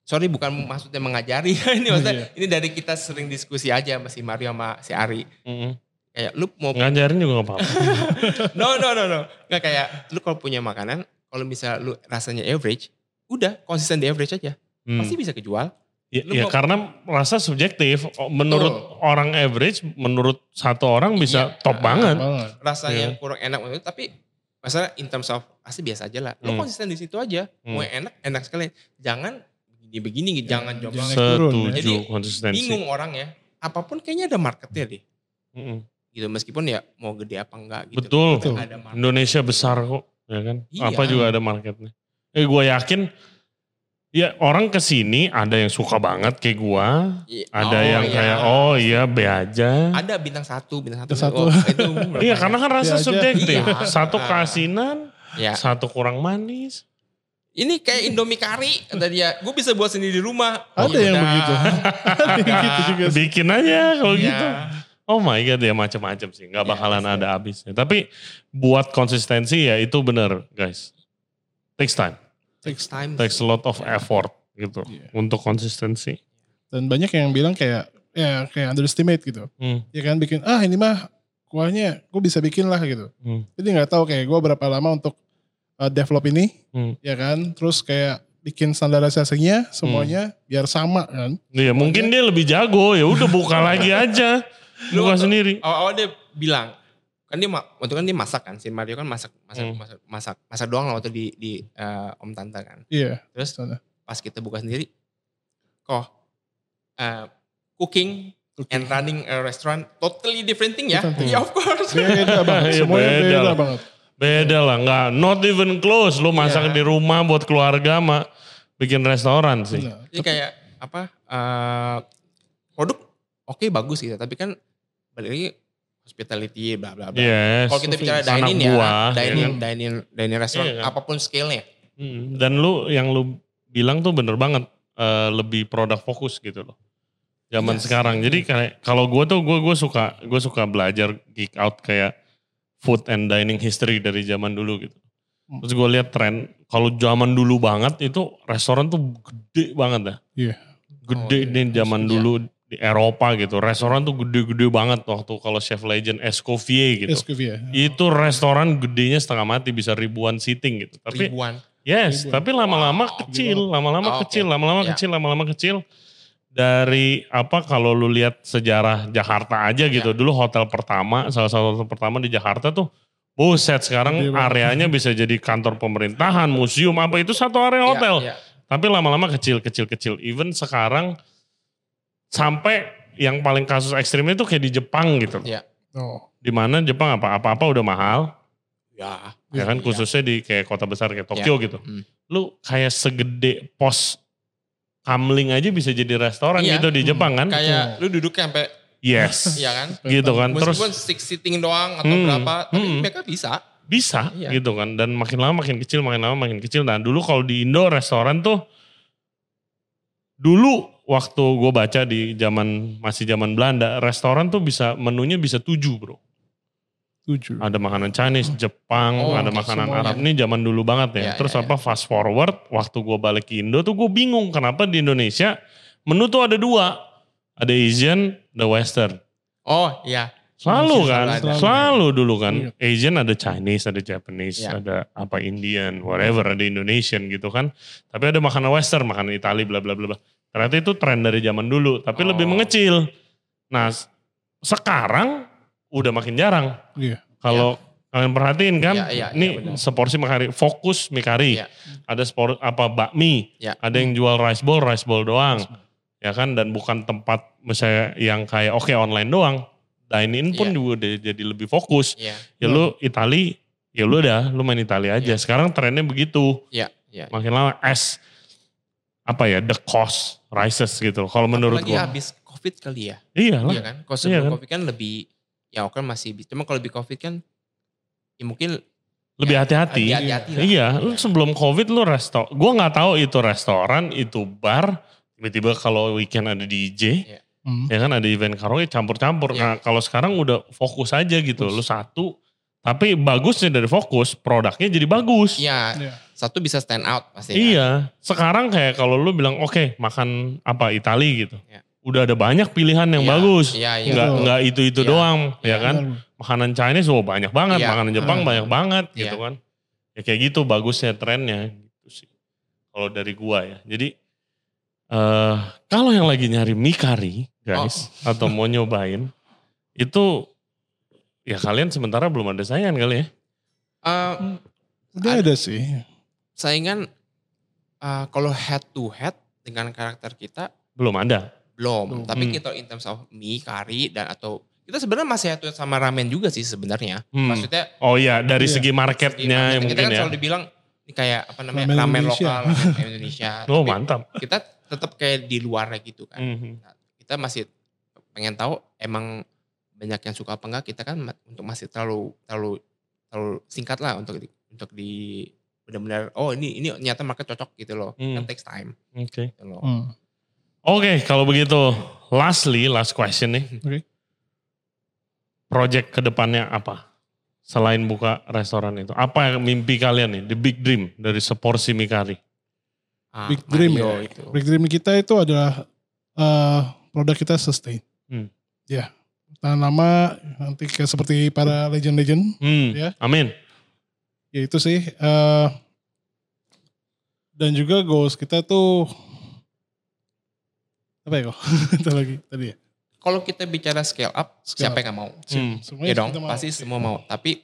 C: sorry bukan maksudnya mengajari ini maksudnya ini dari kita sering diskusi aja sama si Mario sama si Ari.
B: Mm-mm.
C: Kayak lu mau
B: Ngajarin juga gak apa-apa.
C: no no no no nggak kayak lu kalau punya makanan kalau misalnya lu rasanya average udah konsisten di average aja
B: Hmm.
C: pasti bisa kejual
B: Ya,
C: lu
B: ya
C: mau-
B: karena rasa subjektif. Oh, Menurut orang average, menurut satu orang bisa
C: Iya.
B: top
C: Ah,
B: banget.
A: Banget.
C: rasanya
B: Iya.
C: yang kurang enak menurut tapi masalah in terms of pasti biasa aja lah lu
B: Hmm.
C: konsisten di situ aja mau
B: Hmm.
C: yang enak enak sekali jangan begini begini
A: Ya,
C: jangan coba
A: jangan naik turun, ya.
B: Setuju
C: Jadi,
B: konsistensi.
C: bingung orang ya apa pun kayaknya ada marketnya deh
B: Mm-mm.
C: Gitu meskipun ya mau gede apa enggak gitu
B: Betul.
C: Tapi ada market.
B: Indonesia besar kok, ya kan?
C: Iya.
B: Apa juga ada marketnya. Eh gue yakin, ya orang ke sini ada yang suka banget kayak gue,
C: Iya.
B: ada
C: Oh,
B: yang
C: iya.
B: kayak oh iya be aja.
C: ada bintang satu bintang satu,
A: satu.
C: Oh, itu
B: Iya
C: ya?
B: karena kan rasa
A: Be
B: subjektif.
C: Iya.
B: Satu keasinan,
C: ya
B: satu kurang manis.
C: ini kayak Indomie kari kata dia gue bisa buat sendiri di rumah
A: Ada
C: Oh,
A: yang begitu. Ada yang gitu juga.
B: Bikin aja kalau
C: Iya.
B: gitu. Oh my god ya macam-macam sih, nggak
C: Iya,
B: bakalan
C: pasti.
B: ada habisnya. Tapi buat konsistensi ya itu bener guys. Takes time,
C: Takes time.
B: takes a lot of effort gitu
A: Iya.
B: untuk konsistensi.
A: Dan banyak yang bilang kayak ya kayak underestimate gitu.
B: Hmm.
A: Ya kan bikin ah ini mah kuahnya gue bisa bikin lah gitu.
B: Hmm.
A: Jadi nggak tahu kayak gue berapa lama untuk uh, develop ini,
B: Hmm.
A: ya kan. Terus kayak bikin standarisasinya semuanya biar sama kan.
B: Iya mungkin dia lebih jago ya udah buka lagi aja.
C: Lu
B: Buka
C: waktu-
B: sendiri.
C: Awal-awal dia bilang, kan dia waktu kan dia masak kan, si Mario kan masak masak
B: Hmm.
C: masak, masak masak doang lah waktu di di eh, Om Tante kan.
A: Iya.
C: Terus
A: Sana.
C: pas kita buka sendiri, kok eh, cooking
A: Oke.
C: and running a restaurant totally different thing ya?
A: Different thing.
C: Ya of course.
A: Beda banget.
B: Iya,
A: Semuanya
B: beda
A: beda,
B: lah.
A: banget.
B: Beda lah, nggak not even close. Lu masak
C: Iya.
B: di rumah buat keluarga sama bikin restoran sih.
A: Benar.
C: Jadi kayak apa? eh, produk oke bagus gitu, tapi kan balik lagi hospitality bla bla bla.
B: Yes.
C: Kalau kita bicara dining ya,
B: buah,
C: dining,
B: ya kan?
C: dining, dining restaurant,
B: Iya kan?
C: apa pun scale-nya.
B: Hmm, Dan lu yang lu bilang tuh bener banget eh, lebih produk fokus gitu loh. Zaman
C: Yes.
B: sekarang. Jadi kayak kalau gue tuh gue gue suka gue suka belajar geek out kayak food and dining history dari zaman dulu gitu.
A: Hmm.
B: Terus gue lihat tren kalau zaman dulu banget itu restoran tuh gede banget dah.
A: Iya.
B: Gede
C: Oh, iya.
B: nih zaman
C: Iya.
B: dulu di Eropa gitu. Restoran tuh gede-gede banget waktu kalau chef legend Escoffier gitu.
A: Ya.
B: Itu restoran gedenya setengah mati bisa ribuan seating gitu. Tapi
C: Ribuan.
B: Yes,
A: Ribuan.
B: tapi lama-lama
C: Wow,
B: kecil, lama-lama
C: Oh,
B: kecil, lama-lama
C: Ya.
B: kecil, lama-lama kecil. Dari apa kalau lu lihat sejarah Jakarta aja gitu.
C: Ya.
B: Dulu hotel pertama, salah satu hotel pertama di Jakarta tuh Buset, sekarang areanya bisa jadi kantor pemerintahan, museum, apa itu satu area
C: Iya,
B: hotel.
C: iya.
B: Tapi lama-lama kecil, kecil, kecil. Even sekarang sampai yang paling kasus ekstrimnya itu kayak di Jepang gitu.
C: Iya.
A: Oh.
B: Di mana Jepang apa apa-apa udah mahal,
C: Ya.
B: ya kan
C: Iya.
B: khususnya di kayak kota besar kayak Tokyo gitu.
C: Hmm.
B: Lu kayak segede pos kamling aja bisa jadi restoran
C: Iya.
B: gitu di Jepang kan?
C: Kayak lu duduknya sampai
B: Yes.
C: iya kan?
B: gitu kan. Terus
C: Meskipun six sitting doang atau
B: Hmm,
C: berapa, tapi
B: hmm.
C: mereka bisa.
B: bisa
C: Iya.
B: gitu kan. Dan makin lama makin kecil, makin lama makin kecil. Nah dulu kalau di Indo restoran tuh dulu waktu gue baca di zaman masih zaman Belanda, restoran tuh bisa menunya bisa tujuh bro.
A: Tujuh.
B: Ada makanan Chinese, Jepang,
C: Oh,
B: ada makanan
A: semuanya.
B: Arab. Ini zaman dulu banget ya.
C: Iya,
B: Terus
C: iya,
B: apa fast forward, waktu gue balik ke Indo tuh gue bingung kenapa di Indonesia menu tuh ada dua. Ada Asian, ada Western.
C: Oh iya.
B: Selalu
C: Selalu
B: kan,
C: ada.
B: selalu dulu kan.
A: Iya.
B: Asian ada Chinese, ada Japanese,
C: Iya.
B: ada apa Indian, whatever, ada Indonesian gitu kan. Tapi ada makanan Western, makanan Itali, bla bla bla. bla. Ternyata itu tren dari zaman dulu, tapi
C: Oh.
B: lebih mengecil. Nah, sekarang udah makin jarang.
A: Iya.
B: Kalau kalian perhatiin kan,
C: Iya, iya, iya,
B: ini
C: benar.
B: seporsi mikari, fokus mikari.
C: Iya.
B: Ada spor apa bakmi,
C: Iya.
B: ada yang jual rice bowl, rice bowl doang. Ya kan, dan bukan tempat misalnya yang kayak oke online doang. Dine in pun
C: Iya.
B: juga udah jadi lebih fokus.
C: Iya.
B: Ya lu Itali, ya lu udah, lu main Itali aja.
C: Iya.
B: Sekarang trennya begitu.
C: Iya. Iya.
B: Makin lama as apa ya, the cost rises gitu. Kalau menurut
C: Apalagi
B: gua.
C: habis COVID kali ya.
B: Iyalah.
C: Iya kan? Kalau sebelum
B: kan?
C: COVID kan lebih, ya oke masih bisa. Cuma kalau lebih COVID kan, ya mungkin
B: lebih
C: ya,
B: hati-hati.
C: lebih hati-hati lah.
B: Iya, lu sebelum covid lu resto, gua nggak tahu itu restoran, itu bar, tiba-tiba kalau weekend ada DJ,
C: Iya.
A: Hmm.
B: ya kan ada event karaoke campur-campur.
C: Iya.
B: Nah kalau sekarang udah fokus aja gitu,
A: Fokus.
B: lu satu, tapi bagusnya dari fokus, produknya jadi bagus.
C: Iya.
A: Iya.
C: Satu bisa stand out pasti. kan?
B: Iya, sekarang kayak kalau lu bilang oke makan apa Itali gitu,
C: Iya.
B: udah ada banyak pilihan yang
C: Iya,
B: bagus.
C: Iya, iya.
B: Nggak
A: Betul.
B: nggak itu itu
C: Iya.
B: doang, ya
C: Iya.
B: kan? Makanan Chinese oh banyak banget,
C: Iya.
B: makanan Jepang
A: Hmm.
B: banyak banget
C: Iya.
B: gitu kan. Ya kayak gitu bagusnya trennya gitu sih. Kalau dari gua ya. Jadi eh kalau yang lagi nyari mie kari, guys,
C: Oh.
B: atau mau nyobain itu ya kalian sementara belum ada saingan kali ya.
C: Eh,
A: Udah ada sih.
C: Saingan eh, kalau head to head dengan karakter kita
B: Belum ada.
C: belum.
A: Belum.
C: Tapi
B: Hmm.
C: kita in terms of mie, kari dan atau kita sebenarnya masih head to head sama ramen juga sih sebenarnya.
B: Hmm.
C: Maksudnya
B: Oh iya, dari
A: Iya.
B: segi marketnya
C: market, kita
B: mungkin
C: kan
B: ya.
C: selalu dibilang ini kayak apa namanya
A: Ramen
C: ramen,
A: Indonesia.
C: lokal, ramen Indonesia.
B: Oh
C: Tapi
B: mantap.
C: kita tetap kayak di luarnya gitu kan.
B: Mhm.
C: Nah, kita masih pengen tahu emang banyak yang suka apa enggak kita kan untuk masih terlalu terlalu terlalu singkat lah untuk di, untuk di benar-benar oh ini ini ternyata market cocok gitu loh
B: Hmm.
C: kan takes time
B: Oke.
C: gitu loh
A: Hmm.
B: Oke, kalau begitu lastly, last question nih.
A: Oke.
B: Project ke depannya apa? Selain buka restoran itu. Apa yang mimpi kalian nih? The big dream dari seporsi mie kari.
C: Ah,
A: Big dream
C: Mario
A: ya.
C: itu.
A: Big dream kita itu adalah eh, produk kita sustain.
B: Hmm.
A: Ya. Tahan lama nanti kayak seperti para legend-legend.
B: Hmm,
A: Ya.
B: amin.
A: Ya itu sih. eh, dan juga goals kita tuh apa ya kok? Itu lagi tadi ya.
C: kalau kita bicara scale up,
A: Scale
C: siapa
A: up.
C: yang gak mau?
B: Hmm.
C: Ya dong,
A: mau.
C: pasti semua mau. Tapi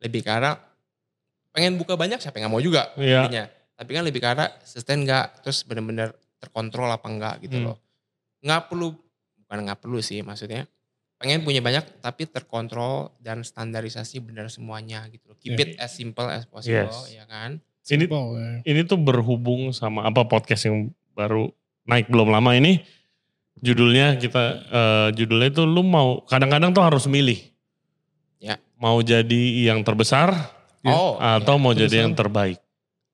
C: lebih ke arah pengen buka banyak siapa yang gak mau juga
B: Iya.
C: intinya. Tapi kan lebih ke arah sustain gak, terus bener-bener terkontrol apa enggak gitu
B: Hmm.
C: loh. Nggak perlu, bukan nggak perlu sih maksudnya. Pengen punya banyak tapi terkontrol dan standarisasi benar semuanya gitu loh. Keep
A: Iya.
C: it as simple as possible
B: Yes.
C: ya kan.
B: Ini
A: Simple, ya.
B: ini tuh berhubung sama apa podcast yang baru naik belum lama ini. Judulnya kita eh, judulnya itu lu mau kadang-kadang tuh harus milih.
C: Ya.
B: Mau jadi yang terbesar
A: Ya.
C: Oh,
B: atau mau
A: Terbesar.
B: jadi yang terbaik.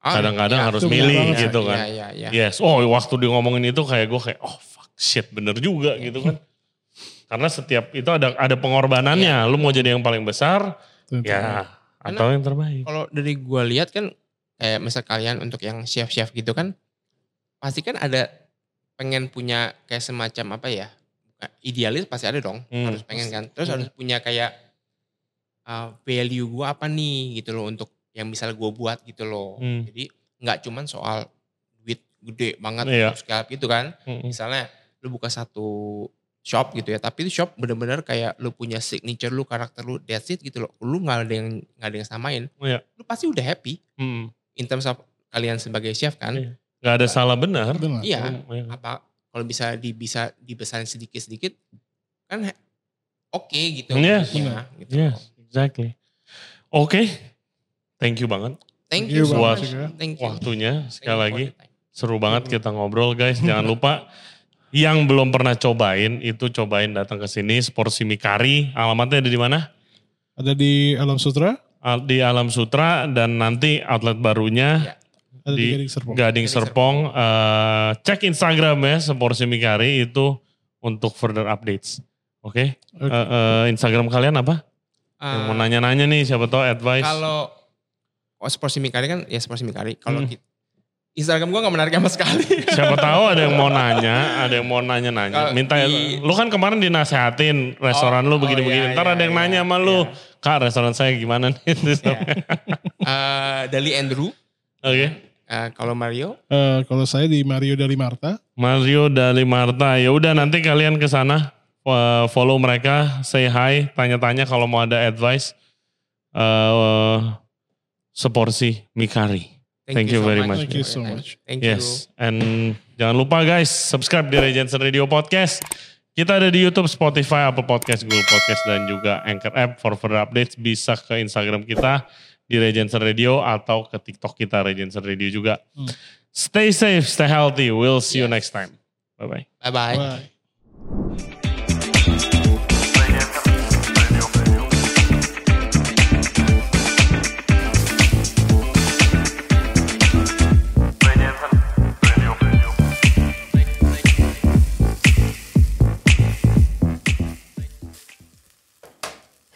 C: Ah,
B: Kadang-kadang
C: iya.
B: harus
A: Itu benar
B: milih
A: banget.
B: gitu kan.
C: Iya, iya.
B: Yes. Oh, waktu dia ngomongin itu kayak gue kayak oh fuck shit bener juga
C: Iya.
B: gitu kan. Karena setiap itu ada ada pengorbanannya.
C: Iya.
B: Lu mau jadi yang paling besar
A: itu.
B: ya atau yang terbaik.
C: Kalau dari gua lihat kan kayak misal kalian untuk yang chef-chef gitu kan pasti kan ada pengen punya kayak semacam apa ya? Idealis pasti ada dong,
B: Hmm.
C: harus pengen kan. Terus
A: Hmm.
C: harus punya kayak uh, value gua apa nih gitu loh untuk yang misal gua buat gitu loh.
B: Hmm.
C: Jadi nggak cuman soal duit gede banget untuk scale up gitu kan.
B: Mm-mm.
C: Misalnya lu buka satu shop gitu ya, tapi itu shop bener-bener kayak lu punya signature lu, karakter lu, that's it gitu loh. Lu nggak ada yang nggak ada yang samain.
B: Iya.
C: Lu pasti udah happy
B: Mm.
C: in terms of kalian sebagai chef kan.
B: Iya. Gak ada salah benar.
A: Benar.
C: Iya.
B: Mm, iya.
C: Apa kalau bisa di bisa dibesarin sedikit-sedikit kan he- oke gitu.
B: Yes.
C: maksudnya, gitu.
B: Yes, exactly. Oke, thank you banget
C: Thank
A: Thank
C: you
A: you
C: so. Thank you.
B: waktunya
C: Thank
B: sekali
C: you
B: lagi. Seru banget kita ngobrol guys. Jangan lupa yang belum pernah cobain itu cobain datang ke sini Sporsi Mikari. Alamatnya ada di mana?
A: Ada di Alam Sutra,
B: Di Alam Sutra dan nanti outlet barunya
C: Ya.
A: ada di,
B: di
A: Gading Serpong.
B: Gading
C: Gading
B: Serpong. Eh, cek Instagram ya Sporsi Mikari itu untuk further updates. Oke,
A: Oke.
B: Eh, eh, Instagram kalian apa? Yang mau nanya-nanya nih siapa tahu advice.
C: Kalau oh, Sports Mikari kan ya Sports Mikari. Kalau
B: Hmm.
C: ki- Instagram gua gak menarik sama sekali.
B: Siapa tahu ada yang mau nanya, ada yang mau nanya-nanya. Minta,
C: di-
B: lu kan kemarin dinasehatin restoran lu
C: Oh, oh,
B: begini-begini.
C: iya,
B: Ntar
C: iya,
B: ada yang
C: iya,
B: nanya sama lu,
C: iya.
B: kak restoran saya gimana nih? Terus,
C: Ya. Eh, Dali Andrew.
B: Oke,
C: Eh, kalau Mario,
A: Eh, kalau saya di Mario dari Marta,
B: Mario dari Marta. Ya udah nanti kalian ke sana follow mereka, say hi, tanya-tanya kalau mau ada advice. eh seporsi Mikari. Thank you very much.
A: Thank you so much.
C: Thank you.
B: Yes, and jangan lupa guys, subscribe di Regency Radio Podcast. Kita ada di YouTube, Spotify, Apple Podcast, Google Podcast, dan juga Anchor App. For further updates bisa ke Instagram kita di Regency Radio atau ke TikTok kita Regency Radio juga.
A: Hmm.
B: Stay safe, stay healthy. We'll see you
C: Yes.
B: next time. Bye-bye.
C: Bye-bye.
A: Bye.